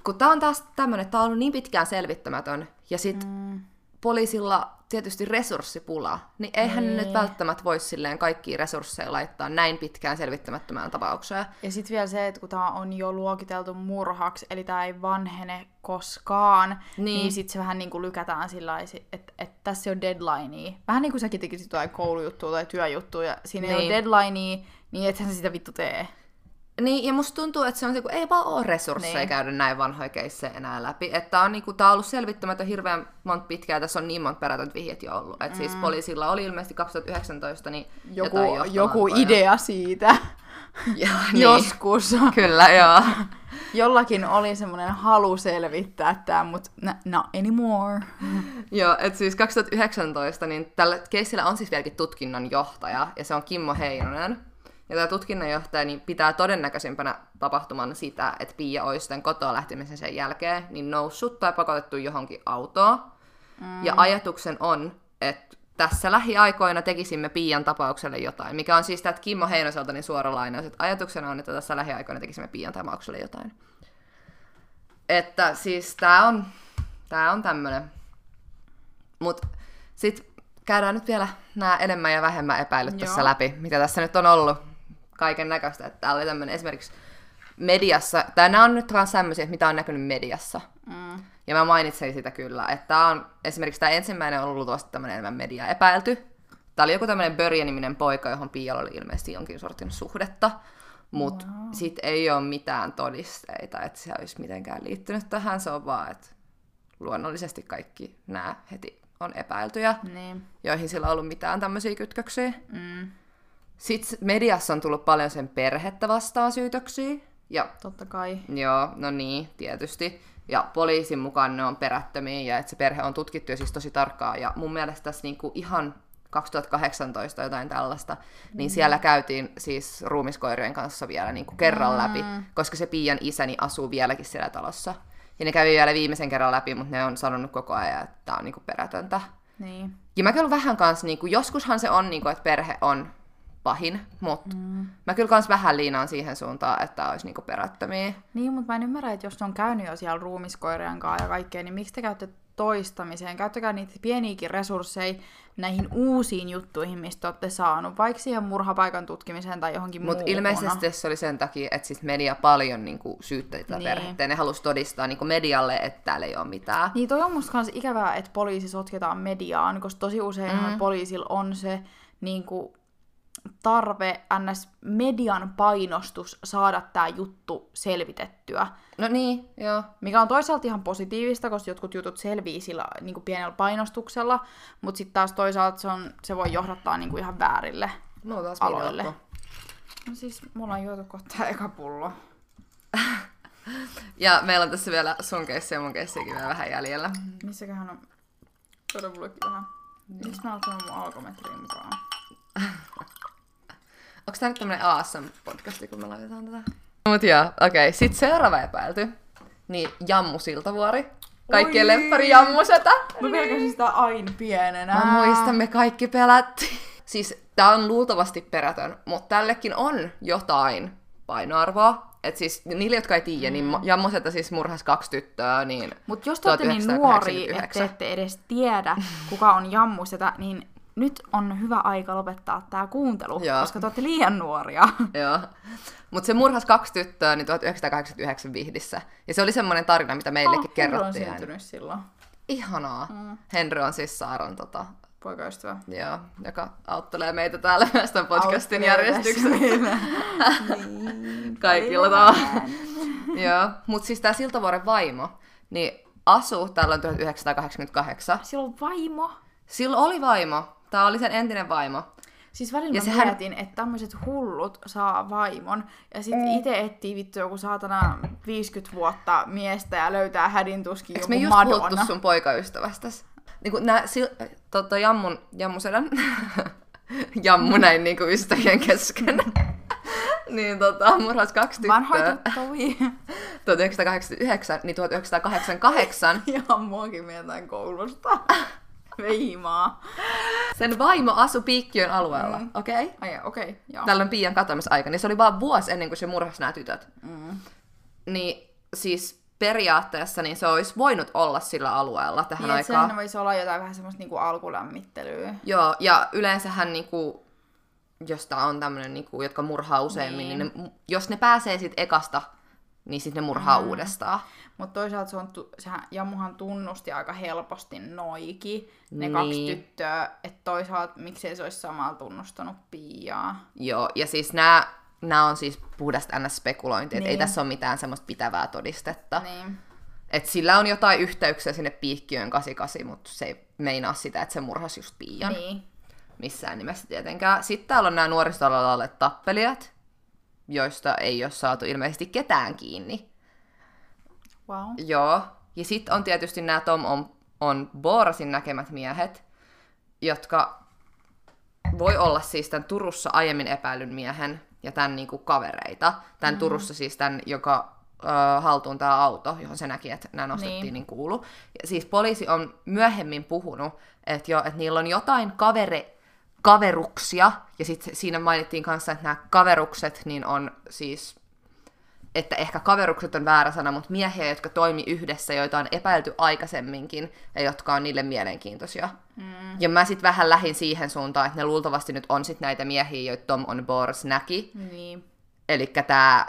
Kun tää on taas tämmönen, että tää on ollut niin pitkään selvittämätön, ja sit mm. poliisilla tietysti resurssipula, niin eihän niin. nyt välttämättä voisi silleen kaikkia resursseja laittaa näin pitkään selvittämättömään tapaukseen. Ja sitten vielä se, että kun tämä on jo luokiteltu murhaksi, eli tämä ei vanhene koskaan, niin, niin sitten se vähän niin kuin lykätään sillä että, että tässä on deadlinea. Vähän niin kuin säkin tekisit jotain koulujuttua tai työjuttua, ja siinä niin. ei ole niin. deadlinea, niin ethän sitä vittu tee. Niin, ja musta tuntuu, että se on se, kun ei vaan ole resursseja niin. käydä näin vanhoja keissejä enää läpi. Että on, niin kuin, tää on ollut selvittämättä hirveän monta pitkää, tässä on niin monta perätöntä vihjet jo ollut. Että siis mm. siis poliisilla oli ilmeisesti 2019 niin joku, joku idea siitä. ja, niin. Joskus. Kyllä, joo. Jollakin oli semmoinen halu selvittää tämä, mutta not anymore. joo, että siis 2019, niin tällä keissillä on siis vieläkin tutkinnon johtaja, ja se on Kimmo Heinonen. Ja tämä tutkinnanjohtaja niin pitää todennäköisimpänä tapahtuman sitä, että Pia olisi sitten kotoa lähtemisen sen jälkeen niin noussut tai pakotettu johonkin autoon. Mm. Ja ajatuksen on, että tässä lähiaikoina tekisimme Pian tapaukselle jotain, mikä on siis että Kimmo Heinoselta niin suora lainaus, että ajatuksena on, että tässä lähiaikoina tekisimme Pian tapaukselle jotain. Että siis tämä on, tää on tämmönen. Mut sit käydään nyt vielä nämä enemmän ja vähemmän epäilyt Joo. tässä läpi, mitä tässä nyt on ollut kaiken näköistä. Että tää oli tämmöinen esimerkiksi mediassa, tai nämä on nyt taas tämmöisiä, mitä on näkynyt mediassa. Mm. Ja mä mainitsin sitä kyllä, että tää on, esimerkiksi tämä ensimmäinen on ollut luultavasti tämmöinen enemmän media epäilty. Tämä oli joku tämmöinen Börje-niminen poika, johon Pialla oli ilmeisesti jonkin sortin suhdetta. Mutta wow. sit ei ole mitään todisteita, että se olisi mitenkään liittynyt tähän. Se on vaan, että luonnollisesti kaikki nämä heti on epäiltyjä, Niin. joihin sillä on ollut mitään tämmöisiä kytköksiä. Mm. Sitten mediassa on tullut paljon sen perhettä vastaan syytöksiä. Ja Totta kai. Joo, no niin, tietysti. Ja poliisin mukaan ne on perättömiä ja että se perhe on tutkittu jo siis tosi tarkkaan. Ja mun mielestä tässä niinku ihan 2018 jotain tällaista, niin siellä käytiin siis ruumiskoirien kanssa vielä niinku kerran läpi, koska se Pian isäni asuu vieläkin siellä talossa. Ja ne kävi vielä viimeisen kerran läpi, mutta ne on sanonut koko ajan, että tämä on niinku perätöntä. Niin. Ja mä kyllä vähän kanssa, niinku, joskushan se on, niinku, että perhe on pahin, mutta mm. mä kyllä kans vähän liinaan siihen suuntaan, että olisi niinku perättömiä. Niin, mutta mä en ymmärrä, että jos ne on käynyt jo siellä ruumiskoirien kanssa ja kaikkea, niin miksi te käytte toistamiseen? Käyttäkää niitä pieniäkin resursseja näihin uusiin juttuihin, mistä olette saanut, vaikka siihen murhapaikan tutkimiseen tai johonkin Mutta ilmeisesti se oli sen takia, että siis media paljon niinku, syytteli tätä Niin. perhettä ne halusi todistaa niinku, medialle, että täällä ei ole mitään. Niin toi on musta kans ikävää, että poliisi sotketaan mediaan, koska tosi usein mm. poliisilla on se niin kuin, tarve, ns. median painostus saada tämä juttu selvitettyä. No niin, joo. Mikä on toisaalta ihan positiivista, koska jotkut jutut selvii sillä niin kuin pienellä painostuksella, mutta sitten taas toisaalta se, on, se voi johdattaa niin kuin ihan väärille on taas aloille. No siis, mulla on juotu kohta eka pullo. Ja meillä on tässä vielä sun keissi ja mun keissiäkin vielä vähän jäljellä. Missäköhän on... Tuoda mullekin vähän. Miksi mä oon mun alkometriin mukaan? Onko tää nyt tämmönen ASM-podcasti, kun me laitetaan tätä? Mut joo, okei. Okay. Sitten seuraava epäilty. Niin Jammu Siltavuori. Kaikkien lemppari Jammusetä. Mä pelkäsin sitä aina pienenä. Mä muistan, me kaikki pelättiin. Siis tää on luultavasti perätön, mutta tällekin on jotain painoarvoa. Et siis niille, jotka ei tiedä, mm. niin Jammoseta siis murhas kaksi tyttöä, niin Mutta jos te olette niin nuoria, että te ette edes tiedä, kuka on jammuseta, niin nyt on hyvä aika lopettaa tämä kuuntelu, Joo. koska te olette liian nuoria. Joo. Mutta se murhas kaksi tyttöä niin 1989 Vihdissä. Ja se oli semmoinen tarina, mitä meillekin Oh, kerrottiin. Henry on syntynyt silloin, Ihanaa. Mm. Henry on siis Saaran, tota, poikaystävä. joo, joka auttelee meitä täällä myös tämän podcastin järjestyksessä. niin. Kaikilla tavalla. joo. Mutta siis tämä Siltavuoren vaimo, niin asuu tällöin 1988. Sillä on vaimo. Sillä oli vaimo. Tämä oli sen entinen vaimo. Siis välillä Ja mä sehän- mietin, että tämmöiset hullut saa vaimon, ja sitten mm. itse etsii vittu joku saatana 50 vuotta miestä ja löytää hädin tuskin joku me just Madonna. puhuttu sun poikaystävästäsi? Niin kuin nää, sil, tota, jammun, jammusedän, jammu näin niin kuin ystävien kesken. niin tota, murhas kaksi Vanhoja tyttöä. tuttavia. 1989, niin 1988 ja muakin mietään koulusta. Veimaa. sen vaimo asui Piikkiön alueella, mm. okei? Okay? Ai okei, okay, joo. Tällöin Pian katoamisaika, niin se oli vaan vuosi ennen kuin se murhasi nämä tytöt. Mm. Niin siis periaatteessa niin se olisi voinut olla sillä alueella tähän Niin, aikaan. sehän voisi olla jotain vähän semmoista niinku alkulämmittelyä. Joo, ja yleensähän niinku, jos tää on tämmönen, niinku, jotka murhaa useammin, Niin. niin, niin ne, jos ne pääsee sit ekasta, niin sitten ne murhaa mm. uudestaan. Mutta toisaalta se on, sehän, Jammuhan tunnusti aika helposti noikin, ne Niin. kaksi tyttöä, että toisaalta miksei se olisi samalla tunnustanut Piaa. Joo, ja siis nämä nämä on siis puhdasta ns. spekulointia, niin. Niin. ei tässä ole mitään semmoista pitävää todistetta. Niin. Et sillä on jotain yhteyksiä sinne piikkiön 88, mutta se ei meinaa sitä, että se murhasi just Pian. Niin. Missään nimessä tietenkään. Sitten täällä on nämä nuoristoalalle tappelijat, joista ei ole saatu ilmeisesti ketään kiinni. Wow. Joo. Ja sitten on tietysti nämä Tom on, on Borasin näkemät miehet, jotka voi olla siis tämän Turussa aiemmin epäilyn miehen ja tämän niinku kavereita. Tämän mm. Turussa siis tämän, joka ö, haltuun tämä auto, johon se näki, että nämä nostettiin, Niin. niin, niin kuulu. Ja siis poliisi on myöhemmin puhunut, että, jo, että niillä on jotain kavere, kaveruksia, ja sitten siinä mainittiin kanssa, että nämä kaverukset niin on siis että ehkä kaverukset on väärä sana, mutta miehiä, jotka toimi yhdessä, joita on epäilty aikaisemminkin ja jotka on niille mielenkiintoisia. Mm. Ja mä sitten vähän lähin siihen suuntaan, että ne luultavasti nyt on sitten näitä miehiä, joita Tom on Bors näki. Niin. Eli tämä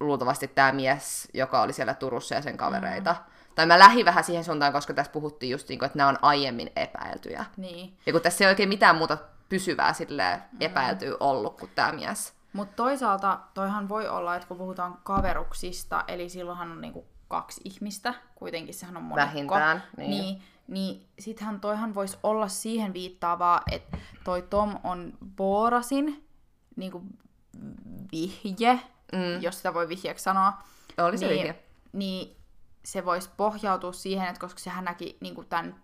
luultavasti tämä mies, joka oli siellä Turussa ja sen kavereita. Mm. Tai mä lähdin vähän siihen suuntaan, koska tässä puhuttiin just niin kuin, että nämä on aiemmin epäiltyjä. Niin. Ja kun tässä ei oikein mitään muuta pysyvää sille epäiltyä ollut kuin tämä mies. Mutta toisaalta toihan voi olla, että kun puhutaan kaveruksista, eli silloinhan on niinku kaksi ihmistä, kuitenkin sehän on monikko. Vähintään, niin. Niin, niin sittenhän toihan voisi olla siihen viittaavaa, että toi Tom on Borasin niinku vihje, mm. jos sitä voi vihjeeksi sanoa. Oli se niin, vihje. niin se voisi pohjautua siihen, että koska sehän näki niinku tämän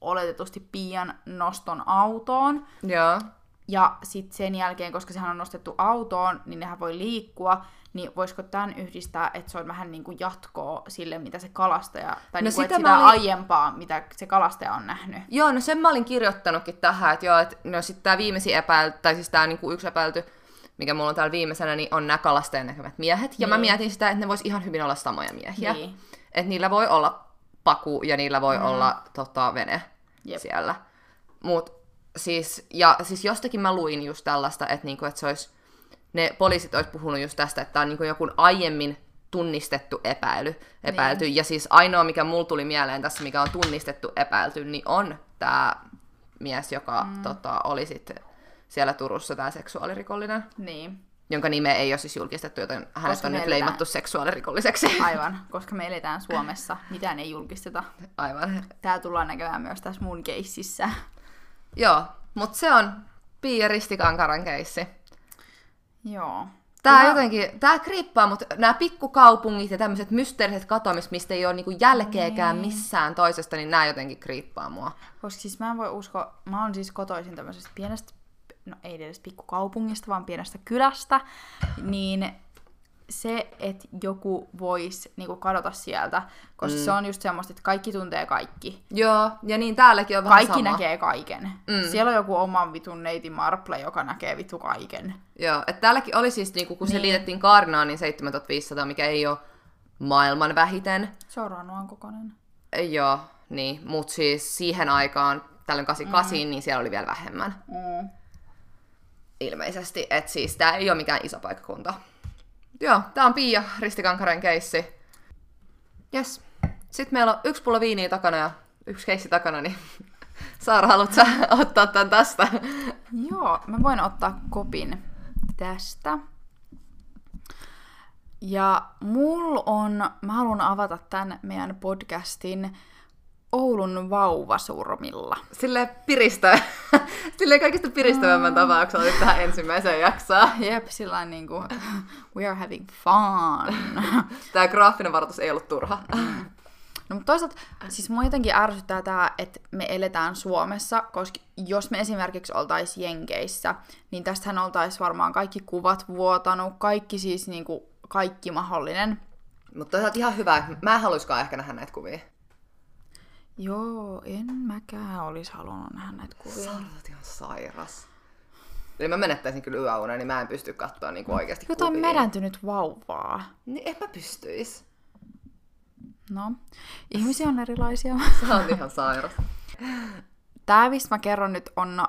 oletetusti Pian noston autoon, Joo. Ja sitten sen jälkeen, koska sehän on nostettu autoon, niin nehän voi liikkua, niin voisiko tämän yhdistää, että se on vähän niin kuin jatkoa sille, mitä se kalastaja, tai No niin kuin, sitä sitä mä olin- aiempaa, mitä se kalastaja on nähnyt. Joo, no sen mä olin kirjoittanutkin tähän, että joo, että no sit tää viimeisin epäilty, tai siis tää niinku yksi epäilty, mikä mulla on täällä viimeisenä, niin on nämä kalastajan näkemät miehet. Ja mä Niin. mietin sitä, että ne vois ihan hyvin olla samoja miehiä. Niin. Että niillä voi olla paku ja niillä voi mm. olla tota, vene Jep. siellä. Mut siis, ja siis jostakin mä luin just tällaista, että niinku, et se olisi, ne poliisit olisi puhunut just tästä, että tämä on niinku joku aiemmin tunnistettu epäily, epäilty. Niin. Ja siis ainoa, mikä mulla tuli mieleen tässä, mikä on tunnistettu epäilty, niin on tämä mies, joka mm. tota, oli sitten siellä Turussa tämä seksuaalirikollinen, Niin, jonka nimeä ei ole siis julkistettu, joten hänet Koska on nyt eletään- leimattu seksuaalirikolliseksi. aivan, koska me eletään Suomessa, mitään ei julkisteta. Aivan. Tää tullaan näkemään myös tässä mun keississä. Joo, mutta se on Pia Ristikankaran keissi. Joo. Tää Hyvä. jotenkin, tää kriippaa, mutta nämä pikkukaupungit ja tämmöiset mysteeriset katoamiset, mistä ei ole niinku jälkeäkään Niin. missään toisesta, niin nämä jotenkin kriippaa mua. Koska siis mä en voi uskoa, mä oon siis kotoisin tämmöisestä pienestä, no ei edes pikkukaupungista, vaan pienestä kylästä, niin se, että joku voisi niinku kadota sieltä, koska mm. se on just semmoista, että kaikki tuntee kaikki. Joo, ja niin täälläkin on vähän Kaikki sama. näkee kaiken. Mm. Siellä on joku oman vitun neiti Marple, joka näkee vittu kaiken. Joo, että täälläkin oli siis, niinku, kun niin. se liitettiin Kaarinaan, niin 7500, mikä ei ole maailman vähiten. Se on Ranuan kokoinen. Joo, niin, mutta siis siihen aikaan, tällöin 88, mm. niin siellä oli vielä vähemmän. Mm. ilmeisesti. Että siis tää ei ole mikään iso paikkakunta. Joo, tää on Pia Ristikankaren keissi. Yes. Sitten meillä on yksi pullo viiniä takana ja yksi keissi takana, niin Saara, haluatko ottaa tän tästä? Joo, mä voin ottaa kopin tästä. Ja mulla on, mä haluan avata tämän meidän podcastin Oulun vauvasurmilla. Sille piristä, sille kaikista piristävämmän tapauksella nyt tähän ensimmäiseen jaksoon. Jep, sillä niinku, we are having fun. Tää graafinen varoitus ei ollut turha. No mutta toisaalta, siis mua jotenkin ärsyttää tää, että me eletään Suomessa, koska jos me esimerkiksi oltais Jenkeissä, niin tästähän oltais varmaan kaikki kuvat vuotanut, kaikki siis niinku, kaikki mahdollinen. Mutta toisaalta ihan hyvä. Mä en haluiskaan ehkä nähdä näitä kuvia. Joo, en mäkään olisi halunnut nähdä näitä kuvia. Sä olet ihan sairas. Eli mä menettäisin kyllä yöunen, niin mä en pysty katsoa niinku oikeasti Jotain kuvia. mädäntynyt vauvaa. Niin en mä pystyis. No, ihmisiä on erilaisia. Sä oot ihan sairas. Tää, mistä mä kerron nyt, on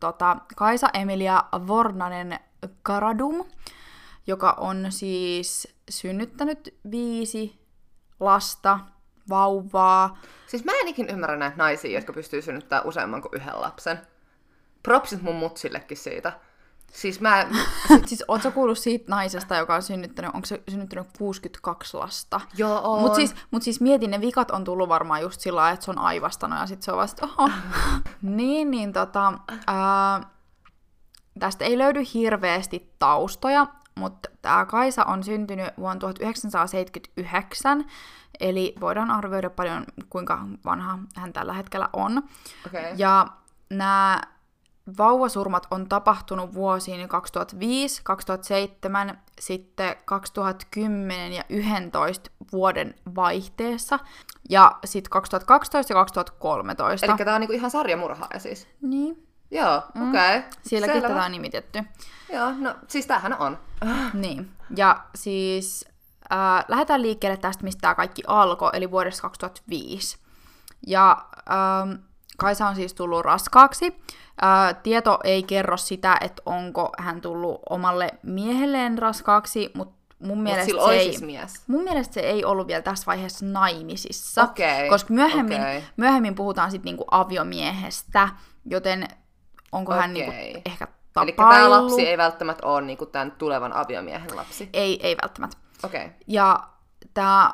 tota, Kaisa Emilia Vornanen Karadum, joka on siis synnyttänyt viisi lasta, vauvaa. Siis mä en ikin ymmärrä näitä naisia, jotka pystyy synnyttämään useamman kuin yhden lapsen. Propsit mun mutsillekin siitä. Siis mä... Siis ootko kuullut siitä naisesta, joka on synnyttänyt, onko se synnyttänyt 62 lasta? Joo, on. Mutta siis, mut siis mietin, ne vikat on tullut varmaan just sillä lailla, että se on aivastanut ja sitten se on vasta, oho. niin, niin tota, ää, tästä ei löydy hirveästi taustoja, mutta tämä Kaisa on syntynyt vuonna 1979, eli voidaan arvioida paljon, kuinka vanha hän tällä hetkellä on. Okei. Ja nämä vauvasurmat on tapahtunut vuosiin 2005, 2007, sitten 2010 ja 11 vuoden vaihteessa. Ja sitten 2012 ja 2013. Eli tää on niinku ihan sarjamurhaaja siis. Niin. Joo, mm. okei. Okay. Sielläkin Selvä. tätä on nimitetty. Joo, no siis tämähän on. Niin, ja siis äh, lähdetään liikkeelle tästä, mistä tämä kaikki alkoi, eli vuodesta 2005. Ja ähm, Kaisa on siis tullut raskaaksi. Ää, tieto ei kerro sitä, että onko hän tullut omalle miehelleen raskaaksi, mutta mun mielestä, Mut se ei, siis mies. mun mielestä se ei ollut vielä tässä vaiheessa naimisissa. Okay, koska myöhemmin, okay. myöhemmin puhutaan sitten niinku aviomiehestä, joten onko okay. hän niinku ehkä tapaillut. Eli tämä lapsi ei välttämättä ole niinku tämän tulevan aviomiehen lapsi? Ei, ei välttämättä. Okei. Okay. Ja tämä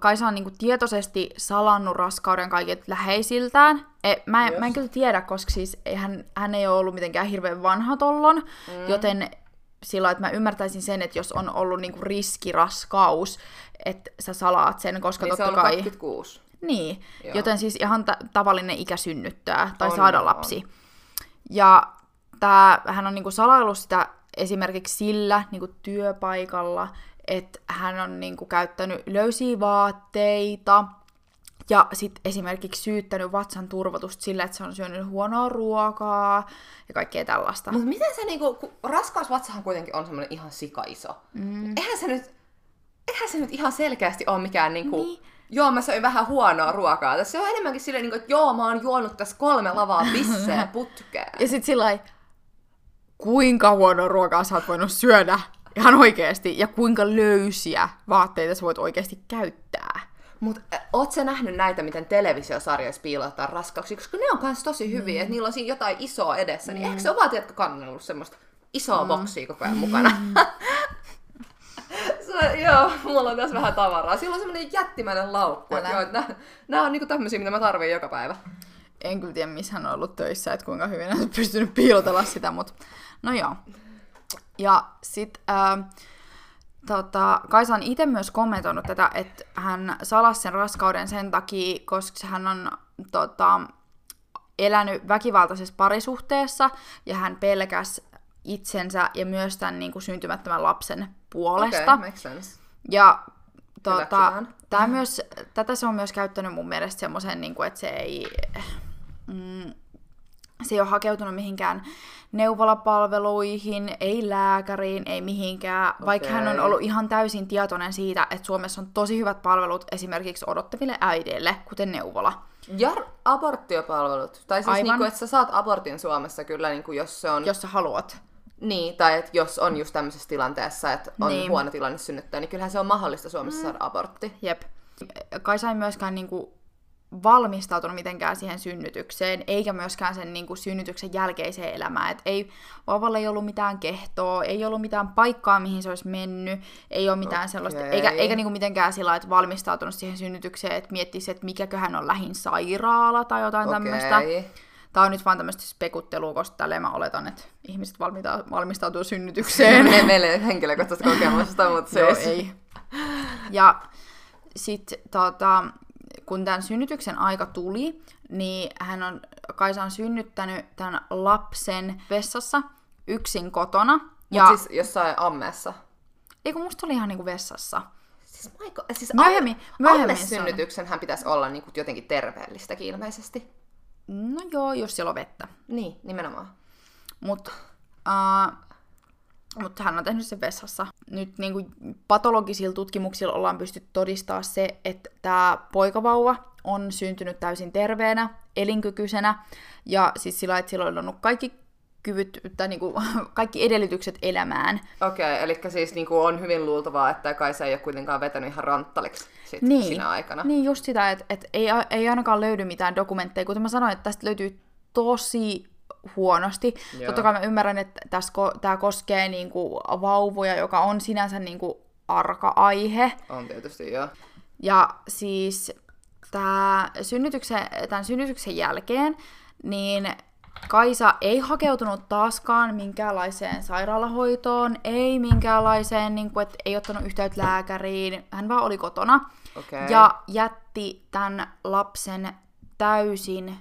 Kaisa on niinku tietoisesti salannut raskauden kaikilta läheisiltään. E, mä, en, mä en kyllä tiedä, koska siis hän, hän ei ole ollut mitenkään hirveän vanha tollon, mm. joten sillä että mä ymmärtäisin sen, että jos on ollut niinku riskiraskaus, että sä salaat sen, koska niin totta se on kai... 26. Niin, Joo. joten siis ihan ta- tavallinen ikä synnyttää tai on, saada lapsi. On. Ja tää, hän on niinku salaillut sitä esimerkiksi sillä niinku työpaikalla, että hän on niinku käyttänyt löysiä vaatteita ja sitten esimerkiksi syyttänyt vatsan turvotusta sillä, että se on syönyt huonoa ruokaa ja kaikkea tällaista. Mutta miten se niinku, kun raskausvatsahan kuitenkin on semmoinen ihan sikaiso. Mm. Eihän se nyt, eihän se nyt ihan selkeästi ole mikään niinku, niin. joo mä söin vähän huonoa ruokaa. Tässä on enemmänkin silleen, niinku, että joo mä oon juonut tässä kolme lavaa pissejä putkeen. ja sitten sillä kuinka huonoa ruokaa sä oot voinut syödä Ihan oikeasti. Ja kuinka löysiä vaatteita sä voit oikeasti käyttää. Mutta oot sä nähnyt näitä, miten televisiosarjoissa piilotetaan raskauksia? Koska ne on kans tosi hyviä, mm. että niillä on siinä jotain isoa edessä. Niin mm. eikö se ole vaan, tiedätkö, kannellut semmoista isoa mm. boksia koko ajan mukana? Mm. se, joo, mulla on tässä vähän tavaraa. Sillä on semmoinen jättimäinen laukku. Että joo, nää, nää on niinku tämmöisiä, mitä mä tarviin joka päivä. En kyllä tiedä, missä hän on ollut töissä, että kuinka hyvin hän on pystynyt piilotella sitä, mutta no joo. Ja sit äh, tota, Kaisa on itse myös kommentoinut tätä, että hän salasi sen raskauden sen takia, koska hän on tota, elänyt väkivaltaisessa parisuhteessa ja hän pelkäs itsensä ja myös tämän niin kuin, syntymättömän lapsen puolesta. Okay, makes sense. Ja tota, tämä myös, tätä se on myös käyttänyt mun mielestä semmoisen, niin kuin, että se ei, mm, se ei ole hakeutunut mihinkään neuvolapalveluihin, ei lääkäriin, ei mihinkään, okay. vaikka hän on ollut ihan täysin tietoinen siitä, että Suomessa on tosi hyvät palvelut esimerkiksi odottaville äideille, kuten neuvola. Ja aborttiopalvelut. Tai siis, niinku, että sä saat abortin Suomessa kyllä, niinku, jos se on... Jos sä haluat. Niin, tai että jos on just tämmöisessä tilanteessa, että on niin. huono tilanne synnyttää, niin kyllähän se on mahdollista Suomessa mm. saada abortti. Jep. Kai ei myöskään niinku valmistautunut mitenkään siihen synnytykseen, eikä myöskään sen niin kuin, synnytyksen jälkeiseen elämään. Et ei, vauvalle ei ollut mitään kehtoa, ei ollut mitään paikkaa, mihin se olisi mennyt, ei ole mitään okay. sellaista, eikä, eikä niin kuin, mitenkään sillä että valmistautunut siihen synnytykseen, että miettisi, että mikäköhän on lähin sairaala tai jotain okay. tämmöistä. Tämä on nyt vaan tämmöistä spekuttelua, koska tälleen mä oletan, että ihmiset valmistautuu synnytykseen. ei meille henkilökohtaista kokemusta, mutta se Joo, ei. Ja sitten tota, kun tämän synnytyksen aika tuli, niin hän on, Kaisa on synnyttänyt tämän lapsen vessassa yksin kotona. Mut ja... siis jossain ammeessa? Eikö musta oli ihan niinku vessassa. Siis, Maiko, siis myöhemmin, myöhemmin synnytyksen hän pitäisi olla niinku jotenkin terveellistäkin ilmeisesti. No joo, jos siellä on vettä. Niin, nimenomaan. Mutta uh, mutta hän on tehnyt sen vessassa. Nyt niin kuin patologisilla tutkimuksilla ollaan pystytty todistaa se, että tämä poikavauva on syntynyt täysin terveenä, elinkykyisenä, ja siis sillä, että sillä on ollut kaikki kyvyt, tai niin kuin, kaikki edellytykset elämään. Okei, okay, eli siis niin kuin on hyvin luultavaa, että Kaisa ei ole kuitenkaan vetänyt ihan ranttaliksi sit niin, siinä aikana. Niin, just sitä, että, että ei, ei ainakaan löydy mitään dokumentteja. Kuten mä sanoin, että tästä löytyy tosi huonosti. Joo. Totta kai mä ymmärrän, että tämä koskee niinku vauvoja, joka on sinänsä niinku arka aihe. On tietysti, joo. Ja siis tää synnytyksen, tämän synnytyksen jälkeen, niin Kaisa ei hakeutunut taaskaan minkäänlaiseen sairaalahoitoon, ei minkäänlaiseen, niin kuin, että ei ottanut yhteyttä lääkäriin, hän vaan oli kotona. Okay. Ja jätti tämän lapsen täysin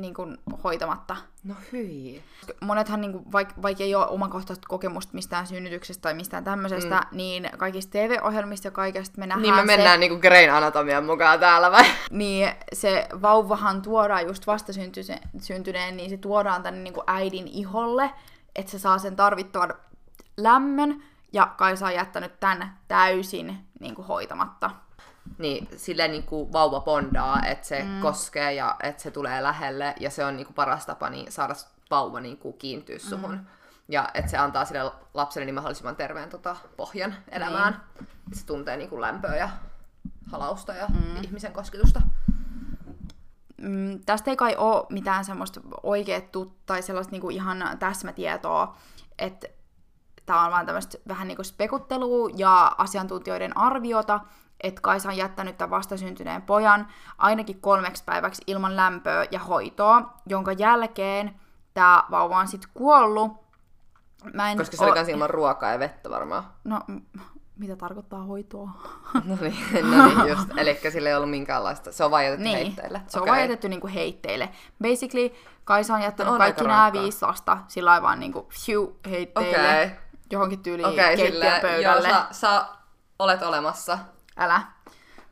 niin kuin, hoitamatta. No hyi. Monethan, niin kuin, vaikka vaik ei ole omakohtaista kokemusta mistään synnytyksestä tai mistään tämmöisestä, mm. niin kaikista TV-ohjelmista ja kaikesta me nähdään Niin me mennään se, niinku Grain Anatomian mukaan täällä vai? niin se vauvahan tuodaan just vastasyntyneen, niin se tuodaan tänne niin kuin äidin iholle, että se saa sen tarvittavan lämmön, ja Kaisa on jättänyt tämän täysin niin kuin hoitamatta. Niin, silleen niin kuin vauva bondaa, että se mm. koskee ja että se tulee lähelle, ja se on niin kuin paras tapa niin saada vauva niin kuin kiintyä suhun. Mm. Ja että se antaa sille lapselle niin mahdollisimman terveen tota, pohjan elämään. Niin. Se tuntee niin kuin lämpöä ja halausta ja mm. ihmisen kosketusta. Mm, tästä ei kai ole mitään semmoista oikeettu tai sellaista niinku ihan täsmätietoa, että tämä on vaan tämmöistä vähän niinku spekuttelua ja asiantuntijoiden arviota, että Kaisa on jättänyt tämän vastasyntyneen pojan ainakin kolmeksi päiväksi ilman lämpöä ja hoitoa, jonka jälkeen tämä vauva on sitten kuollut. Mä en Koska se o- oli ilman ruokaa ja vettä varmaan. No, mitä tarkoittaa hoitoa? No niin, no niin just. Eli sillä ei ollut minkäänlaista, se on vain jätetty niin, heitteille. se okay. on vain jätetty niinku heitteille. Basically, Kaisa on jättänyt no, kaikki nämä viisi lasta sillä vaan niinku phew, heitteille. Okay. Johonkin tyyliin okay, keittiöpöydälle. Joo, sä, sä olet olemassa älä.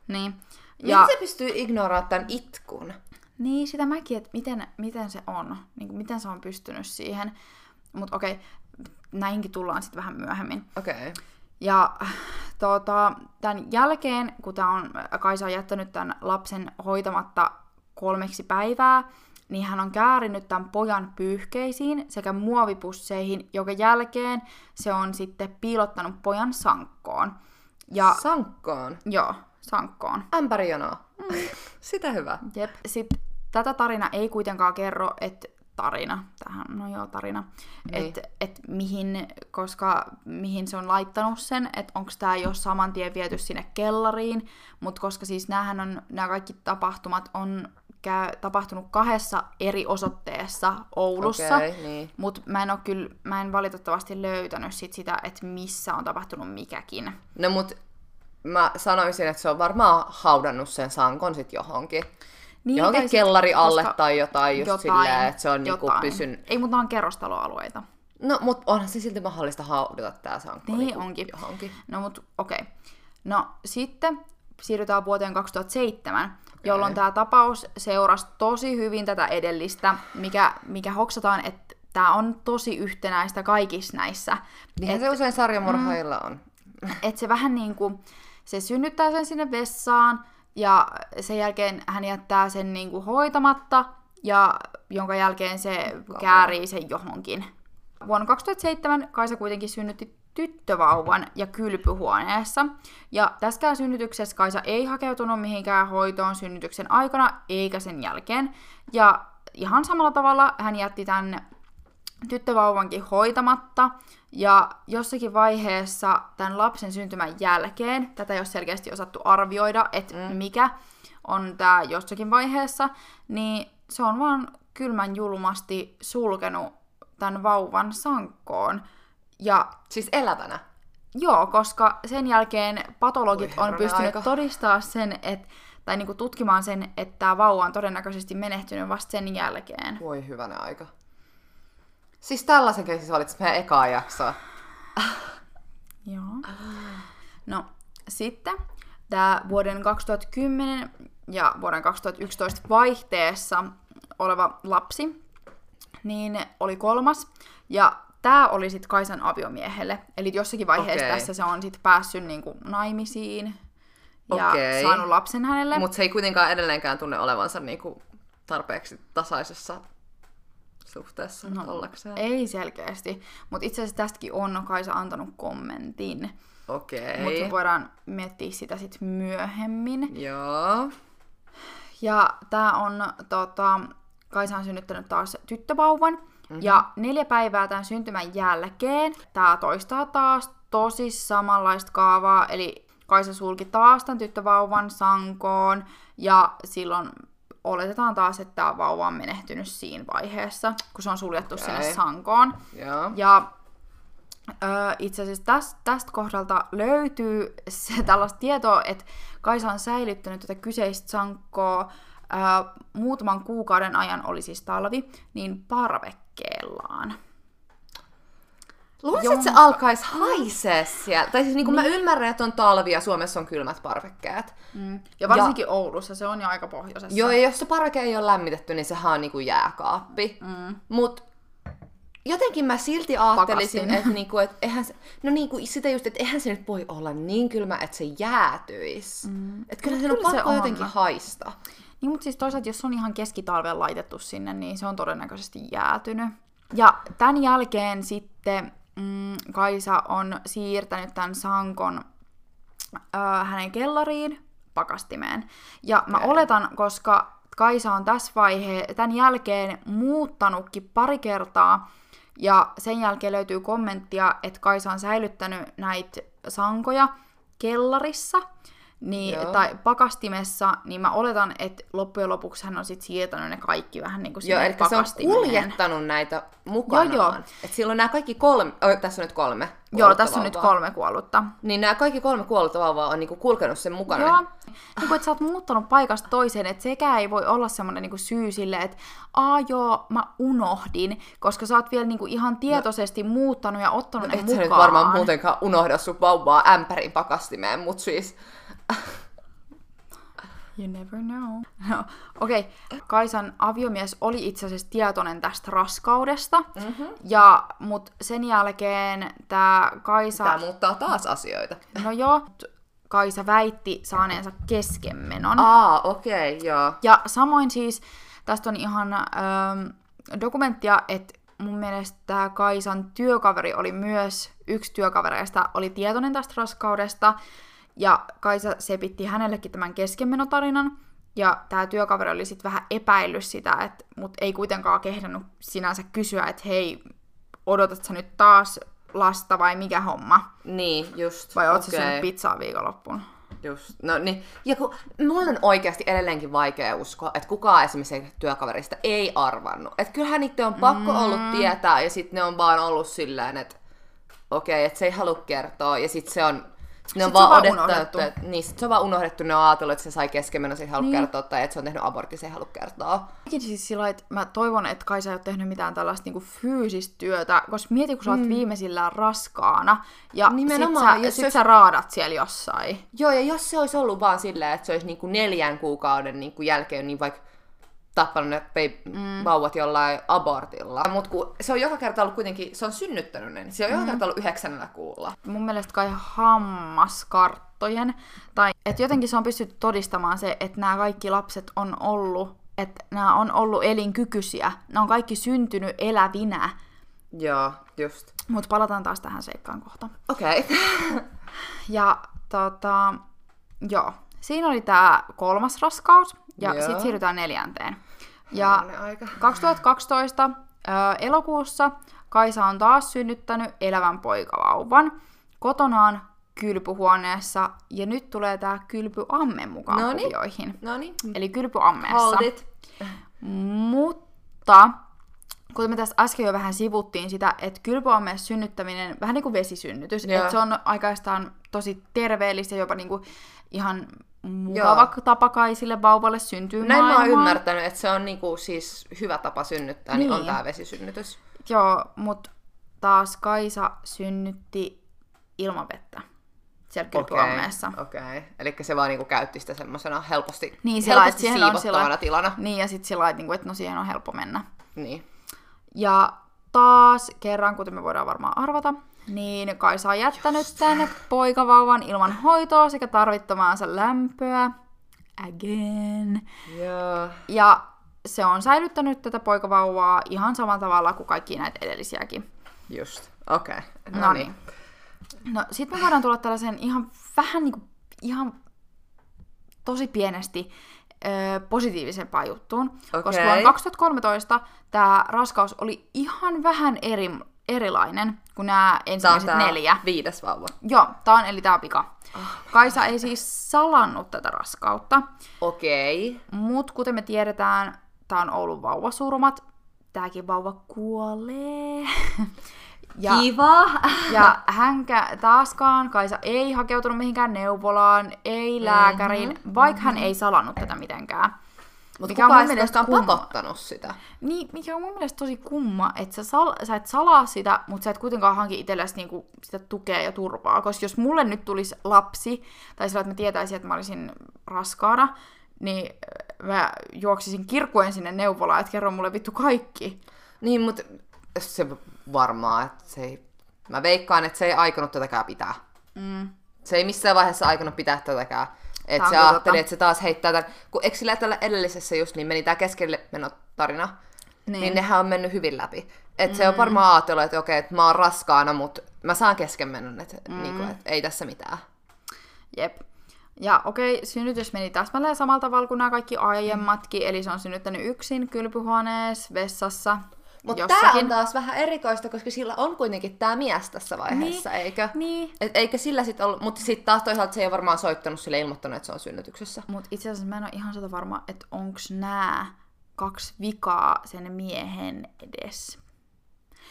Niin. Ja... Miten se pystyy ignoraamaan tämän itkun? Niin, sitä mäkin, että miten, miten se on. Niin kuin, miten se on pystynyt siihen. Mutta okei, näinkin tullaan sitten vähän myöhemmin. Okei. Okay. Ja tota, tämän jälkeen, kun tämä on, Kaisa on jättänyt tämän lapsen hoitamatta kolmeksi päivää, niin hän on käärinyt tämän pojan pyyhkeisiin sekä muovipusseihin, joka jälkeen se on sitten piilottanut pojan sankkoon. Ja, sankkoon? Joo, sankkoon. Ämpärijonoa. Mm. Sitä hyvä. Jep. Sitten tätä tarina ei kuitenkaan kerro, että tarina, tähän, no joo, tarina, niin. että et mihin, koska mihin se on laittanut sen, että onko tämä jo saman tien viety sinne kellariin, mutta koska siis näähän on, nämä kaikki tapahtumat on käy, tapahtunut kahdessa eri osoitteessa Oulussa, okay, niin. mutta mä en ole kyllä, mä en valitettavasti löytänyt sit sitä, että missä on tapahtunut mikäkin. No mut mä sanoisin, että se on varmaan haudannut sen sankon sit johonkin. Niin, johonkin kellari alle tai jotain just jotain, silleen, että se on niinku pysyn... Ei, mutta on kerrostaloalueita. No, mutta onhan se silti mahdollista haudata tää sankko niin, niinku onkin. johonkin. No, mutta okei. Okay. No, sitten siirrytään vuoteen 2007, jolloin tämä tapaus seurasi tosi hyvin tätä edellistä, mikä, mikä hoksataan, että tämä on tosi yhtenäistä kaikissa näissä. Niin se usein sarjamurhailla mm, on. Että se vähän niin kuin, se synnyttää sen sinne vessaan, ja sen jälkeen hän jättää sen niin kuin hoitamatta, ja jonka jälkeen se käärii sen johonkin. Vuonna 2007 Kaisa kuitenkin synnytti tyttövauvan ja kylpyhuoneessa. Ja tässäkään synnytyksessä Kaisa ei hakeutunut mihinkään hoitoon synnytyksen aikana eikä sen jälkeen. Ja ihan samalla tavalla hän jätti tämän tyttövauvankin hoitamatta. Ja jossakin vaiheessa tämän lapsen syntymän jälkeen, tätä ei ole selkeästi osattu arvioida, että mm. mikä on tämä jossakin vaiheessa, niin se on vaan kylmän julmasti sulkenut tämän vauvan sankkoon. Ja, siis elävänä? Joo, koska sen jälkeen patologit Oi, on pystynyt aika. todistaa sen, että tai niinku tutkimaan sen, että tämä vauva on todennäköisesti menehtynyt vasta sen jälkeen. Voi hyvänä aika. Siis tällaisen keissin valitsit meidän ekaa jaksoa. Joo. No, sitten tämä vuoden 2010 ja vuoden 2011 vaihteessa oleva lapsi, niin oli kolmas. Ja tämä oli sitten Kaisan aviomiehelle. Eli jossakin vaiheessa okay. tässä se on sitten päässyt niinku naimisiin ja okay. saanut lapsen hänelle. Mutta se ei kuitenkaan edelleenkään tunne olevansa niinku tarpeeksi tasaisessa suhteessa no, ollakseen. Ei selkeästi, mutta itse asiassa tästäkin on Kaisa antanut kommentin. Okei. Okay. Mutta voidaan miettiä sitä sitten myöhemmin. Joo. Ja tämä on, tota, Kaisa on synnyttänyt taas tyttövauvan. Mm-hmm. Ja neljä päivää tämän syntymän jälkeen tämä toistaa taas tosi samanlaista kaavaa, eli Kaisa sulki taas tämän tyttövauvan sankoon, ja silloin oletetaan taas, että tämä vauva on menehtynyt siinä vaiheessa, kun se on suljettu okay. sinne sankoon. Yeah. Ja itse asiassa tästä, tästä kohdalta löytyy se tällaista tietoa, että Kaisa on säilyttänyt tätä kyseistä sankkoa ää, muutaman kuukauden ajan oli siis talvi, niin parvekkeellaan. Luulisin, että se alkaisi haisee siellä. Tai siis niin kuin niin. mä ymmärrän, että on talvi ja Suomessa on kylmät parvekkeet. Mm. Ja varsinkin ja, Oulussa, se on jo aika pohjoisessa. Joo, ja jos se parveke ei ole lämmitetty, niin sehän on niin kuin jääkaappi. Mm. Mut jotenkin mä silti ajattelisin, että, niinku, et eihän se, no niinku, sitä just, että eihän se nyt voi olla niin kylmä, että se jäätyisi. Mm. Että kyllä, kyllä se on pakko jotenkin haista. Niin, mutta siis toisaalta, jos on ihan keskitalven laitettu sinne, niin se on todennäköisesti jäätynyt. Ja tämän jälkeen sitten mm, Kaisa on siirtänyt tämän sankon äh, hänen kellariin pakastimeen. Ja mä okay. oletan, koska Kaisa on tässä vaiheessa, tämän jälkeen muuttanutkin pari kertaa, ja sen jälkeen löytyy kommenttia, että Kaisa on säilyttänyt näitä sankoja kellarissa, niin, tai pakastimessa, niin mä oletan, että loppujen lopuksi hän on sitten siirtänyt ne kaikki vähän niin kuin Joo, eli se on kuljettanut näitä mukanaan. Joo, joo. Et silloin nämä kaikki kolme, oh, tässä on nyt kolme Joo, tässä on nyt kolme kuollutta. Niin nämä kaikki kolme kuollutta vauvaa on niinku kulkenut sen mukana. Joo, niin kuin, että sä oot muuttanut paikasta toiseen, että sekään ei voi olla semmoinen niinku syy sille, että aa joo, mä unohdin, koska sä oot vielä niinku ihan tietoisesti no, muuttanut ja ottanut no, ne et mukaan. Et sä nyt varmaan muutenkaan unohda sun vauvaa ämpärin pakastimeen, mutta siis You never know. No, Okei, okay. Kaisan aviomies oli itse asiassa tietoinen tästä raskaudesta, mm-hmm. ja, mut sen jälkeen tämä Kaisa... Tämä muuttaa taas asioita. No joo, Kaisa väitti saaneensa keskenmenon. Aa, okei, okay, joo. Ja samoin siis, tästä on ihan ähm, dokumenttia, että mun mielestä tämä Kaisan työkaveri oli myös, yksi työkavereista oli tietoinen tästä raskaudesta, ja Kaisa sepitti hänellekin tämän keskenmenotarinan, ja tämä työkaveri oli sitten vähän epäillyt sitä, että, mutta ei kuitenkaan kehdannut sinänsä kysyä, että hei, odotat sä nyt taas lasta vai mikä homma? Niin, just. Vai oot okay. syönyt pizzaa viikonloppuun? Just, no niin. Ja kun mulla on oikeasti edelleenkin vaikea uskoa, että kukaan esimerkiksi työkaverista ei arvannut. Että kyllähän niitä on pakko mm. ollut tietää ja sitten ne on vaan ollut silleen, että okei, okay, että se ei halua kertoa ja sitten se on ne on vaan, vaan unohdettu. Että, niin, se on vaan unohdettu, ne on ajatellut, että se sai kesken se ei halua niin. kertoa, tai että se on tehnyt abortti, se ei halua kertoa. Siis sillä että mä toivon, että Kaisa ei ole tehnyt mitään tällaista niinku fyysistä työtä, koska mieti, kun sä oot mm. viimeisillään raskaana, ja Nimenomaan, sit, sä, sit olisi... sä raadat siellä jossain. Joo, ja jos se olisi ollut vaan silleen, että se olisi niinku neljän kuukauden niinku jälkeen, niin vaikka tappanut ne pei- mm. vauvat jollain abortilla. Mutta se on joka kerta ollut kuitenkin, se on synnyttänyt ne, niin se on mm. joka kerta ollut yhdeksännellä kuulla. Mun mielestä kai hammaskarttojen, tai että jotenkin se on pystytty todistamaan se, että nämä kaikki lapset on ollut, että nämä on ollut elinkykyisiä. Nämä on kaikki syntynyt elävinä. Joo, just. Mutta palataan taas tähän seikkaan kohta. Okei. Okay. ja tota, joo. Siinä oli tämä kolmas raskaus, ja sitten siirrytään neljänteen. Ja 2012 ö, elokuussa Kaisa on taas synnyttänyt elävän poikavauvan kotonaan kylpyhuoneessa, ja nyt tulee tämä kylpyamme mukaan Noniin. kuvioihin. Noniin. Eli kylpyammeessa. Mutta kuten me tässä äsken jo vähän sivuttiin sitä, että kylpyammeessa synnyttäminen, vähän niin kuin vesisynnytys, että se on oikeastaan tosi terveellistä, jopa niin kuin ihan mukava Joo. tapa kai sille vauvalle syntyy Näin maailmaan. mä oon ymmärtänyt, että se on niinku siis hyvä tapa synnyttää, niin, niin on tämä vesisynnytys. Joo, mutta taas Kaisa synnytti ilman vettä siellä kylpyammeessa. Okei, okay, okay. eli se vaan niinku käytti sitä semmoisena helposti, niin, sillä, helposti siihen on sillä, tilana. Niin, ja sitten sillä niinku, että no siihen on helppo mennä. Niin. Ja taas kerran, kuten me voidaan varmaan arvata, niin Kaisa on jättänyt Just. tänne poikavauvan ilman hoitoa sekä tarvittamaansa lämpöä. Again. Yeah. Ja se on säilyttänyt tätä poikavauvaa ihan samalla tavalla kuin kaikki näitä edellisiäkin. Just, okei. Okay. No niin. No sit me voidaan tulla tällaisen ihan vähän niinku, ihan tosi pienesti ö, positiivisempaan juttuun. Okay. Koska vuonna 2013 tämä raskaus oli ihan vähän eri, erilainen kuin nämä ensimmäiset tää neljä. viides vauva. Joo, tää on eli tää pika. Oh. Kaisa ei siis salannut tätä raskautta. Okei. Okay. Mut kuten me tiedetään, tää on Oulun vauvasurmat. Tääkin vauva kuolee. Ja, Kiva! ja hänkä taaskaan, Kaisa ei hakeutunut mihinkään neuvolaan, ei lääkäriin, mm-hmm, vaikka hän ei salannut tätä mitenkään. Mutta Mikä on kukaan mun ei koskaan kumma. pakottanut sitä. Niin, mikä on mun mielestä tosi kumma, että sä, sal- sä et salaa sitä, mutta sä et kuitenkaan hanki itsellesi niinku sitä tukea ja turvaa. Koska jos mulle nyt tulisi lapsi, tai sillä, että mä tietäisin, että mä olisin raskaana, niin äh, mä juoksisin kirkuen sinne neuvolaan, että kerro mulle vittu kaikki. Niin, mutta se varmaan, että se ei... Mä veikkaan, että se ei aikonut tätäkään pitää. Mm. Se ei missään vaiheessa aikonut pitää tätäkään. Että se kyllä ajatteli, että se taas heittää tämän... Kun eikö sillä tällä edellisessä just niin meni tää keskelle menotarina, niin. Niin. niin nehän on mennyt hyvin läpi. Että mm. se on varmaan ajatellut, että okei, että mä oon raskaana, mutta mä saan keskenmenon, että mm. niinku, et ei tässä mitään. Jep. Ja okei, synnytys meni täsmälleen samalla tavalla kuin nämä kaikki aiemmatkin, eli se on synnyttänyt yksin kylpyhuoneessa, vessassa, Mutta tää on taas vähän erikoista, koska sillä on kuitenkin tämä mies tässä vaiheessa, Niin, eikö? Niin, Et eikö sillä sitten ollut, mutta sitten taas toisaalta se ei ole varmaan soittanut sille ilmoittanut, että se on synnytyksessä. Mutta itse asiassa mä en ole ihan sata varma, että onks nää kaksi vikaa sen miehen edes.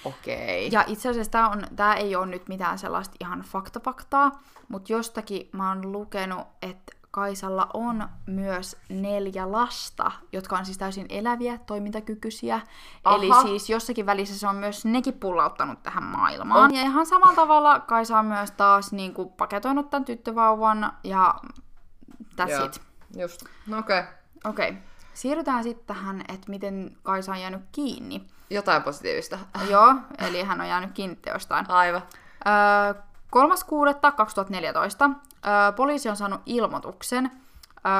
Okei. Ja itse asiassa tää, on, tää ei ole nyt mitään sellaista ihan faktafaktaa, mutta jostakin mä oon lukenut, että Kaisalla on myös neljä lasta, jotka on siis täysin eläviä, toimintakykyisiä. Aha. Eli siis jossakin välissä se on myös nekin pullauttanut tähän maailmaan. Ja ihan samalla tavalla Kaisa on myös taas niin kuin, paketoinut tämän tyttövauvan ja that's it. Just. No okei. Okay. Okei. Okay. Siirrytään sitten tähän, että miten Kaisa on jäänyt kiinni. Jotain positiivista. Joo, eli hän on jäänyt kiinni teostaan. Aivan. Öö, 3.6.2014 öö, poliisi on saanut ilmoituksen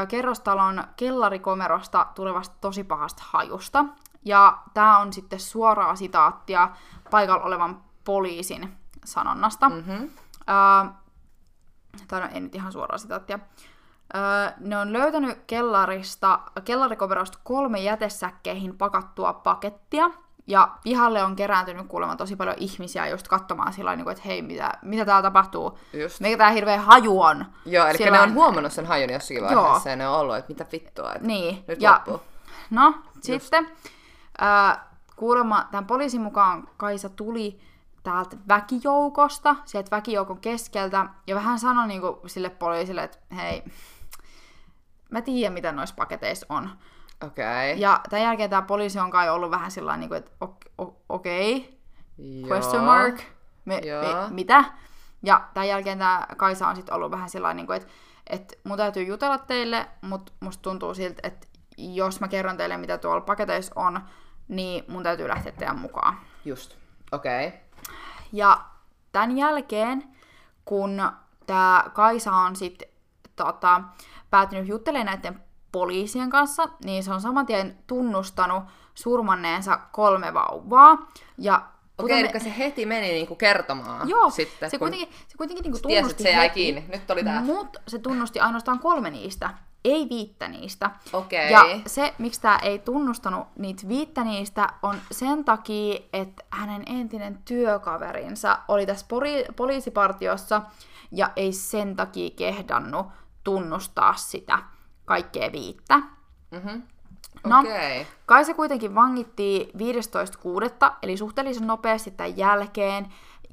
kerrostalon kellarikomerosta tulevasta tosi pahasta hajusta. Ja tämä on sitten suoraa sitaattia paikalla olevan poliisin sanonnasta. Mm. Mm-hmm. Öö, tai no ei nyt ihan suoraa sitaattia. Ne on löytänyt kellarista, kellarikomerosta kolme jätesäkkeihin pakattua pakettia. Ja pihalle on kerääntynyt kuulemma tosi paljon ihmisiä just katsomaan sillä lailla, että hei, mitä, mitä täällä tapahtuu? Just. Mikä tää hirveä haju on? Joo, eli Sillä ne on huomannut sen hajun jossakin Joo. vaiheessa ja ne on ollut, että mitä vittua, että Niin. nyt ja, loppuu. No, sitten äh, kuulemma tämän poliisin mukaan Kaisa tuli täältä väkijoukosta, sieltä väkijoukon keskeltä, ja vähän sanoi niin kuin sille poliisille, että hei, mä tiedän, mitä noissa paketeissa on. Okei. Okay. Ja tämän jälkeen tämä poliisi on kai ollut vähän sillä niin että okei, Joo. question mark, me, Joo. me, mitä? Ja tämän jälkeen tämä Kaisa on sitten ollut vähän sillä niin että, että mun täytyy jutella teille, mutta musta tuntuu siltä, että jos mä kerron teille, mitä tuolla paketeissa on, niin mun täytyy lähteä teidän mukaan. Just. Okei. Okay. Ja tämän jälkeen, kun tämä Kaisa on sitten tota, päätynyt juttelemaan näiden poliisien kanssa, niin se on saman tien tunnustanut surmanneensa kolme vauvaa. Ja Okei, eli se heti meni niinku kertomaan Joo, sitten. se kuitenkin, se kuitenkin niinku Tiesi, tunnusti että se jäi heti, kiinni. Nyt oli tää. Mutta se tunnusti ainoastaan kolme niistä, ei viittä niistä. Okei. Ja se, miksi tämä ei tunnustanut niitä viittä niistä, on sen takia, että hänen entinen työkaverinsa oli tässä pori- poliisipartiossa ja ei sen takia kehdannut tunnustaa sitä kaikkea viittä. Mhm. No. Okay. Kai se kuitenkin vangittiin 15.6. eli suhteellisen nopeasti tämän jälkeen.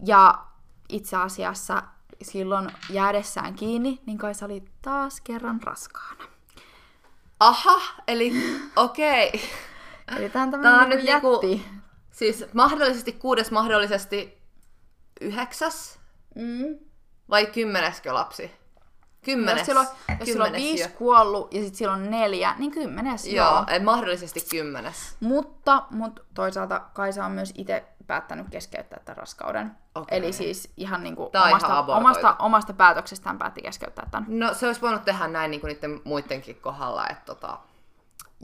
Ja itse asiassa silloin jäädessään kiinni, niin Kaisa oli taas kerran raskaana. Aha, eli okei. Okay. Eli tämä on tämmöinen on niinku nyt niinku- jätti. Siis mahdollisesti kuudes, mahdollisesti yhdeksäs Mm. vai kymmeneskö lapsi? Kymmenes. Jos silloin, jos silloin on viisi jo. kuollut ja sitten silloin neljä, niin kymmenes joo. Joo, ei, mahdollisesti kymmenes. Mutta, mutta toisaalta Kaisa on myös itse päättänyt keskeyttää tämän raskauden. Okei. Eli siis ihan niinku Tää on ihan omasta, abortoitu. omasta, omasta päätöksestään päätti keskeyttää tämän. No se olisi voinut tehdä näin niin kuin niiden muidenkin kohdalla, että tota...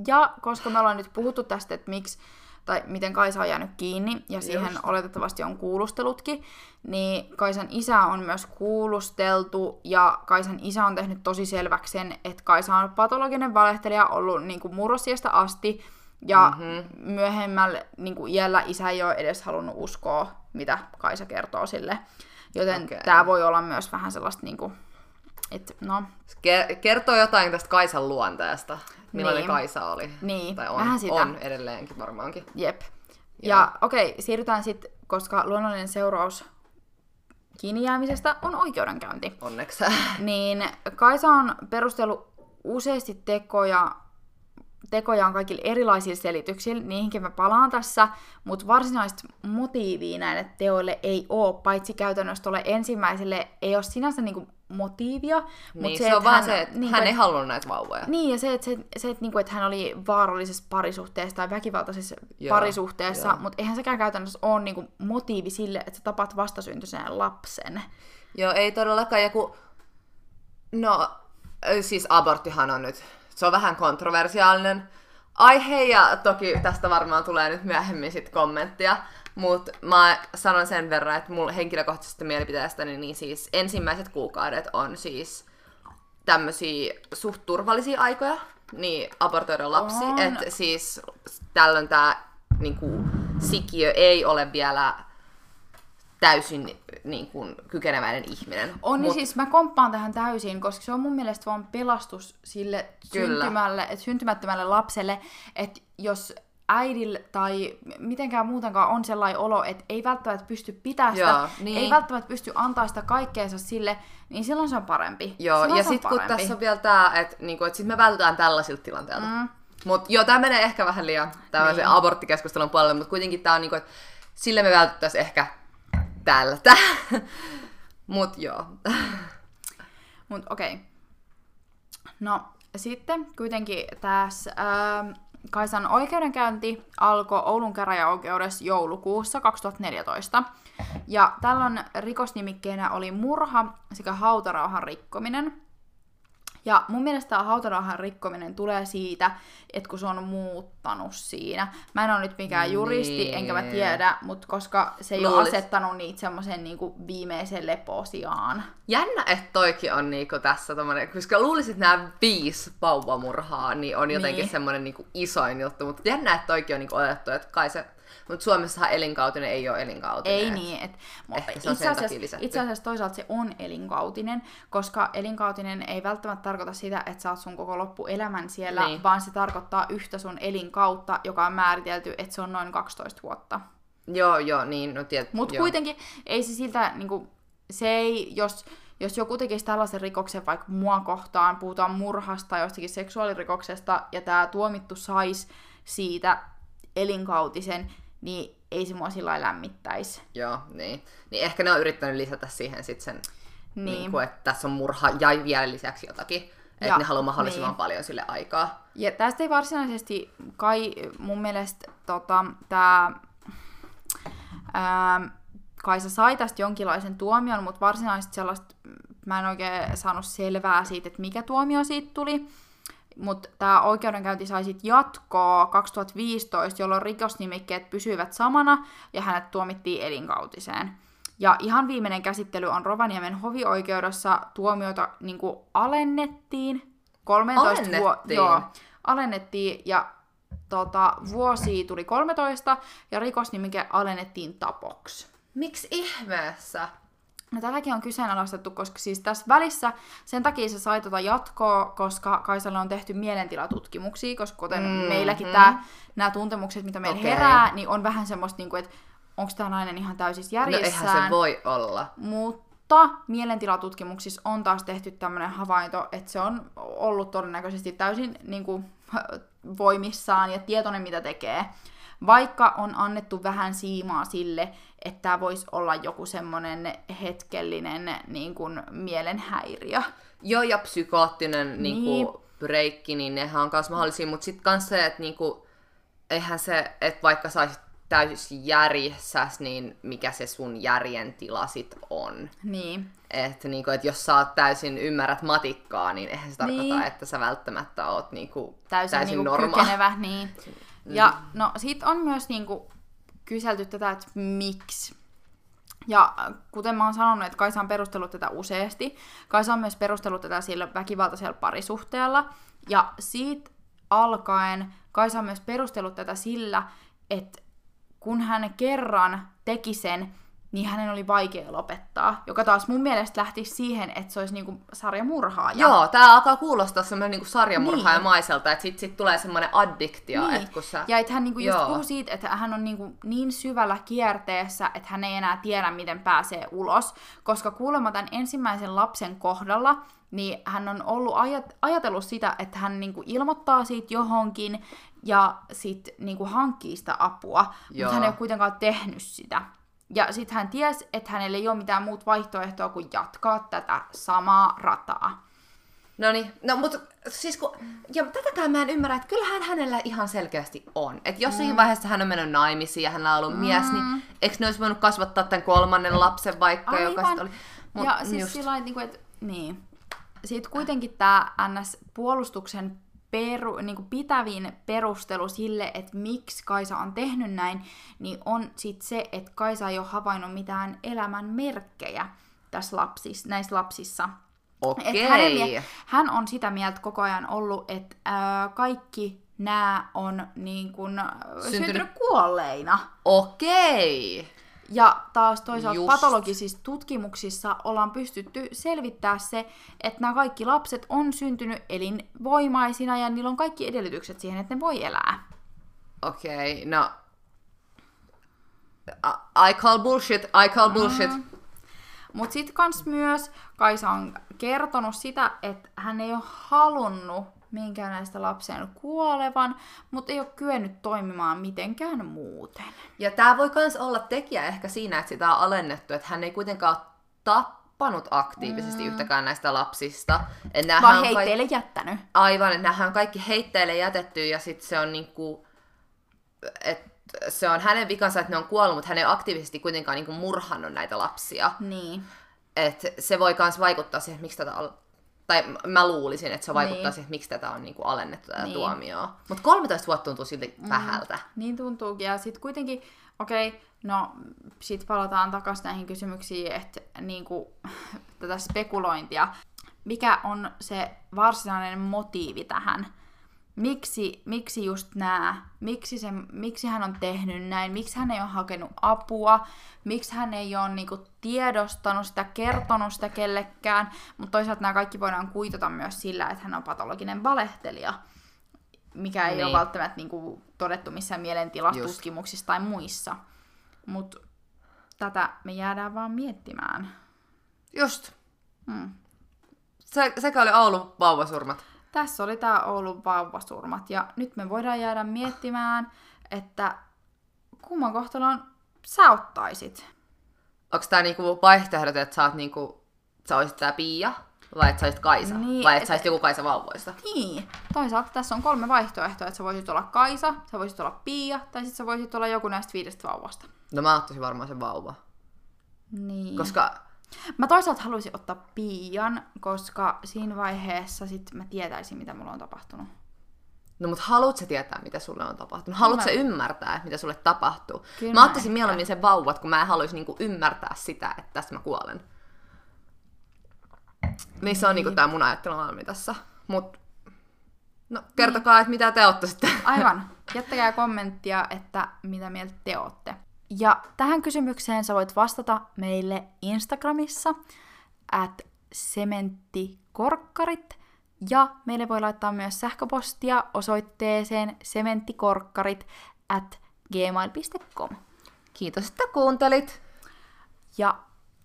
Ja koska me ollaan nyt puhuttu tästä, että miksi tai miten Kaisa on jäänyt kiinni, ja siihen Just. oletettavasti on kuulustelutkin, niin Kaisan isä on myös kuulusteltu, ja Kaisan isä on tehnyt tosi selväksi sen, että Kaisa on patologinen valehtelija ollut niin kuin murrosiasta asti, ja mm-hmm. myöhemmällä niin kuin iällä isä ei ole edes halunnut uskoa, mitä Kaisa kertoo sille. Joten okay. tämä voi olla myös vähän sellaista, niin kuin, että no, Ke- kertoo jotain tästä Kaisan luonteesta. Millainen Niin. Kaisa oli. Niin, tai on, vähän sitä. on edelleenkin varmaankin. Jep. Ja okei, okay, siirrytään sitten, koska luonnollinen seuraus kiinni jäämisestä on oikeudenkäynti. Onneksi. Niin Kaisa on perustellut useasti tekoja tekoja on kaikilla erilaisilla selityksillä, niihinkin mä palaan tässä, mutta varsinaista motiivia näille teoille ei ole, paitsi käytännössä tuolle ensimmäiselle ei ole sinänsä niinku motiivia. Niin, mut se, se on vaan hän, se, että niin, hän ei halunnut näitä vauvoja. Niin, ja se, että, se, se, että, niinku, että hän oli vaarallisessa parisuhteessa tai väkivaltaisessa joo, parisuhteessa, mutta eihän sekään käytännössä ole niinku motiivi sille, että sä tapat vastasyntyisen lapsen. Joo, ei todellakaan. Ja kun... No, siis aborttihan on nyt, se on vähän kontroversiaalinen. Aihe, ja toki tästä varmaan tulee nyt myöhemmin sit kommenttia, mutta mä sanon sen verran, että mulla henkilökohtaisesta mielipiteestäni niin siis ensimmäiset kuukaudet on siis tämmöisiä suht turvallisia aikoja, niin abortoida lapsi, että siis tällöin tämä niinku, sikiö ei ole vielä täysin niin kuin, kykeneväinen ihminen. On, niin Mut... siis mä komppaan tähän täysin, koska se on mun mielestä vaan pelastus sille syntymälle, et syntymättömälle lapselle, että jos äidillä tai mitenkään muutenkaan on sellainen olo, että ei välttämättä pysty pitää sitä, Joo, niin. ei välttämättä pysty antaa sitä kaikkeensa sille, niin silloin se on parempi. Joo, silloin ja sitten kun tässä on vielä tämä, että niinku, et sit me vältytään tällaisilta tilanteilta. Mm. Mutta joo, tämä menee ehkä vähän liian tämmöisen niin. aborttikeskustelun puolelle, mutta kuitenkin tämä on niinku, että sille me vältyttäisiin ehkä tältä. Mut joo. Mut okei. Okay. No sitten kuitenkin tässä ää, Kaisan oikeudenkäynti alkoi Oulun käräjäoikeudessa joulukuussa 2014. Ja tällöin rikosnimikkeenä oli murha sekä hautarauhan rikkominen. Ja mun mielestä tämä hautarauhan rikkominen tulee siitä, että kun se on muuttanut siinä. Mä en ole nyt mikään juristi, niin. enkä mä tiedä, mutta koska se ei Luulis. ole asettanut niitä semmoisen niinku viimeisen leposiaan. Jännä, että toikin on niinku tässä tommonen, koska luulisin, että nämä viisi vauvamurhaa niin on jotenkin niin. semmoinen niinku isoin juttu, mutta jännä, että toikin on niinku otettu, että kai se mutta Suomessahan elinkautinen ei ole elinkautinen. Ei niin. Et, itse, asiassa, itse asiassa toisaalta se on elinkautinen, koska elinkautinen ei välttämättä tarkoita sitä, että sä oot sun koko loppuelämän siellä, niin. vaan se tarkoittaa yhtä sun elinkautta, joka on määritelty, että se on noin 12 vuotta. Joo, joo, niin, no. Mutta kuitenkin ei se siltä, niinku, se ei, jos, jos joku tekisi tällaisen rikoksen vaikka mua kohtaan, puhutaan murhasta, jostakin seksuaalirikoksesta, ja tämä tuomittu saisi siitä elinkautisen, niin ei se mua sillä lämmittäisi. Joo, niin. Niin ehkä ne on yrittänyt lisätä siihen sitten sen, niin. Niin kuin, että tässä on murha ja vielä lisäksi jotakin. Että ne haluaa mahdollisimman niin. paljon sille aikaa. Ja tästä ei varsinaisesti kai mun mielestä tota, tämä Kaisa sai tästä jonkinlaisen tuomion, mutta varsinaisesti sellaista, mä en oikein saanut selvää siitä, että mikä tuomio siitä tuli mutta tämä oikeudenkäynti sai sitten jatkoa 2015, jolloin rikosnimikkeet pysyivät samana ja hänet tuomittiin elinkautiseen. Ja ihan viimeinen käsittely on Rovaniemen hovioikeudessa tuomiota niin alennettiin. 13 alennettiin? joo, alennettiin ja tota, vuosi tuli 13 ja rikosnimike alennettiin tapoksi. Miksi ihmeessä? No tätäkin on kyseenalaistettu, koska siis tässä välissä sen takia se sai tota jatkoa, koska Kaisalle on tehty mielentilatutkimuksia, koska kuten mm, meilläkin mm. nämä tuntemukset, mitä meillä okay. herää, niin on vähän semmoista, niin kuin, että onko tämä nainen ihan täysissä järjissään. No eihän se voi olla. Mutta mielentilatutkimuksissa on taas tehty tämmöinen havainto, että se on ollut todennäköisesti täysin niin kuin, voimissaan ja tietoinen, mitä tekee. Vaikka on annettu vähän siimaa sille, että tämä voisi olla joku semmoinen hetkellinen niin kuin, mielenhäiriö. Joo, ja psykoottinen niin. Niin kuin, breikki, niin nehän on myös mahdollisia, mutta sitten myös se, että niin kuin, eihän se, että vaikka saisit täysin järjessä, niin mikä se sun järjen tila sit on. Niin. Että niinku, et jos sä oot täysin ymmärrät matikkaa, niin eihän se tarkoita, niin. että sä välttämättä oot niinku, täysin, täysin niinku normaali. kykenevä. Niin. Ja no sit on myös niinku kyselty tätä, että miksi. Ja kuten mä oon sanonut, että Kaisa on perustellut tätä useasti. Kaisa on myös perustellut tätä sillä väkivaltaisella parisuhteella. Ja siitä alkaen Kaisa on myös perustellut tätä sillä, että kun hän kerran teki sen, niin hänen oli vaikea lopettaa. Joka taas mun mielestä lähti siihen, että se olisi niinku sarjamurhaaja. Joo, tää alkaa kuulostaa semmoinen niinku sarjamurhaajamaiselta, että sit, sit tulee semmoinen addiktio, Niin. että kun sä... Ja että hän niinku just Joo. puhui siitä, että hän on niinku niin syvällä kierteessä, että hän ei enää tiedä, miten pääsee ulos. Koska kuulemma tämän ensimmäisen lapsen kohdalla, niin hän on ollut ajat- ajatellut sitä, että hän niinku ilmoittaa siitä johonkin ja sit niinku hankkii sitä apua, Joo. mutta hän ei ole kuitenkaan tehnyt sitä. Ja sitten hän tiesi, että hänellä ei ole mitään muuta vaihtoehtoa kuin jatkaa tätä samaa rataa. No niin, no mutta siis kun, ja tätäkään mä en ymmärrä, että kyllähän hänellä ihan selkeästi on. Että jossakin mm. vaiheessa hän on mennyt naimisiin ja hänellä on ollut mm. mies, niin eikö ne olisi voinut kasvattaa tämän kolmannen lapsen vaikka, joka Aivan. sitten oli... Mut ja siis just. sillä lailla, että niin. Sitten kuitenkin tämä NS-puolustuksen peru, niin kuin pitävin perustelu sille, että miksi Kaisa on tehnyt näin, niin on sit se, että Kaisa ei ole havainnut mitään elämän merkkejä tässä lapsis, näissä lapsissa. Okei. Et hän on sitä mieltä koko ajan ollut, että ää, kaikki nämä on niin kun, syntynyt. syntynyt kuolleina. Okei. Ja taas toisaalta Just. Patologisissa tutkimuksissa ollaan pystytty selvittää se, että nämä kaikki lapset on syntynyt elinvoimaisina ja niillä on kaikki edellytykset siihen, että ne voi elää. Okei, no... I I call bullshit, I call bullshit. Mm. Mutta sitten kans myös Kaisa on kertonut sitä, että hän ei ole halunnut minkään näistä lapsen kuolevan, mutta ei ole kyennyt toimimaan mitenkään muuten. Ja tämä voi myös olla tekijä ehkä siinä, että sitä on alennettu, että hän ei kuitenkaan tappanut aktiivisesti mm. yhtäkään näistä lapsista. Et näähän Vaan heitteille jättänyt. Aivan, että nämähän on kaikki heitteille jätetty ja sitten se on niinku, että se on hänen vikansa, että ne on kuollut, mutta hän ei aktiivisesti kuitenkaan niinku murhannut näitä lapsia. Niin. Et se voi myös vaikuttaa siihen, että miksi tätä on, tai mä luulisin, että se vaikuttaa Niin. siihen, että miksi tätä on niinku alennettu tätä Niin. tuomioa. Mutta 13 vuotta tuntuu silti mm. vähältä. Niin tuntuukin. Ja sitten kuitenkin, okei, okay, no sit palataan takaisin näihin kysymyksiin, että niinku, tätä spekulointia. Mikä on se varsinainen motiivi tähän? Miksi, miksi just nämä? Miksi, se, miksi hän on tehnyt näin? Miksi hän ei ole hakenut apua? Miksi hän ei ole niinku tiedostanut sitä, kertonut sitä kellekään? Mutta toisaalta nämä kaikki voidaan kuitata myös sillä, että hän on patologinen valehtelija mikä ei Niin. ole välttämättä niinku todettu missään mielentilastutkimuksissa tai muissa. Mutta tätä me jäädään vaan miettimään. Just. Hmm. Se, sekä oli Oulun vauvasurmat. Tässä oli tämä Oulun vauvasurmat ja nyt me voidaan jäädä miettimään, että kumman kohtalon sä ottaisit. Onko tää niinku vaihtoehdot, että sä oot niinku, sä olisit tää Pia, vai että sä olisit Kaisa, Niin, vai että et- sä olisit joku Kaisa vauvoista? Niin, toisaalta tässä on kolme vaihtoehtoa, että sä voisit olla Kaisa, sä voisit olla Pia, tai sitten sä voisit olla joku näistä viidestä vauvasta. No mä ottaisin varmaan sen vauva. Niin. Koska Mä toisaalta haluaisin ottaa Pian, koska siinä vaiheessa sit mä tietäisin, mitä mulla on tapahtunut. No mut haluat sä tietää, mitä sulle on tapahtunut? Haluat Mä- sä ymmärtää, mitä sulle tapahtuu? Kyllä mä ottaisin ehkä. mieluummin sen vauvat, kun mä en haluaisi niinku ymmärtää sitä, että tästä mä kuolen. Niin se on niinku tää mun ajattelumaailma tässä. Mut no kertokaa, että mitä te ottaisitte. Aivan. Jättäkää kommenttia, että mitä mieltä te ootte. Ja tähän kysymykseen sä voit vastata meille Instagramissa at sementtikorkkarit. Ja meille voi laittaa myös sähköpostia osoitteeseen sementtikorkkarit at gmail.com. Kiitos, että kuuntelit. Ja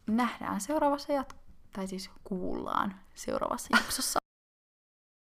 nähdään seuraavassa jat- tai siis kuullaan seuraavassa jaksossa.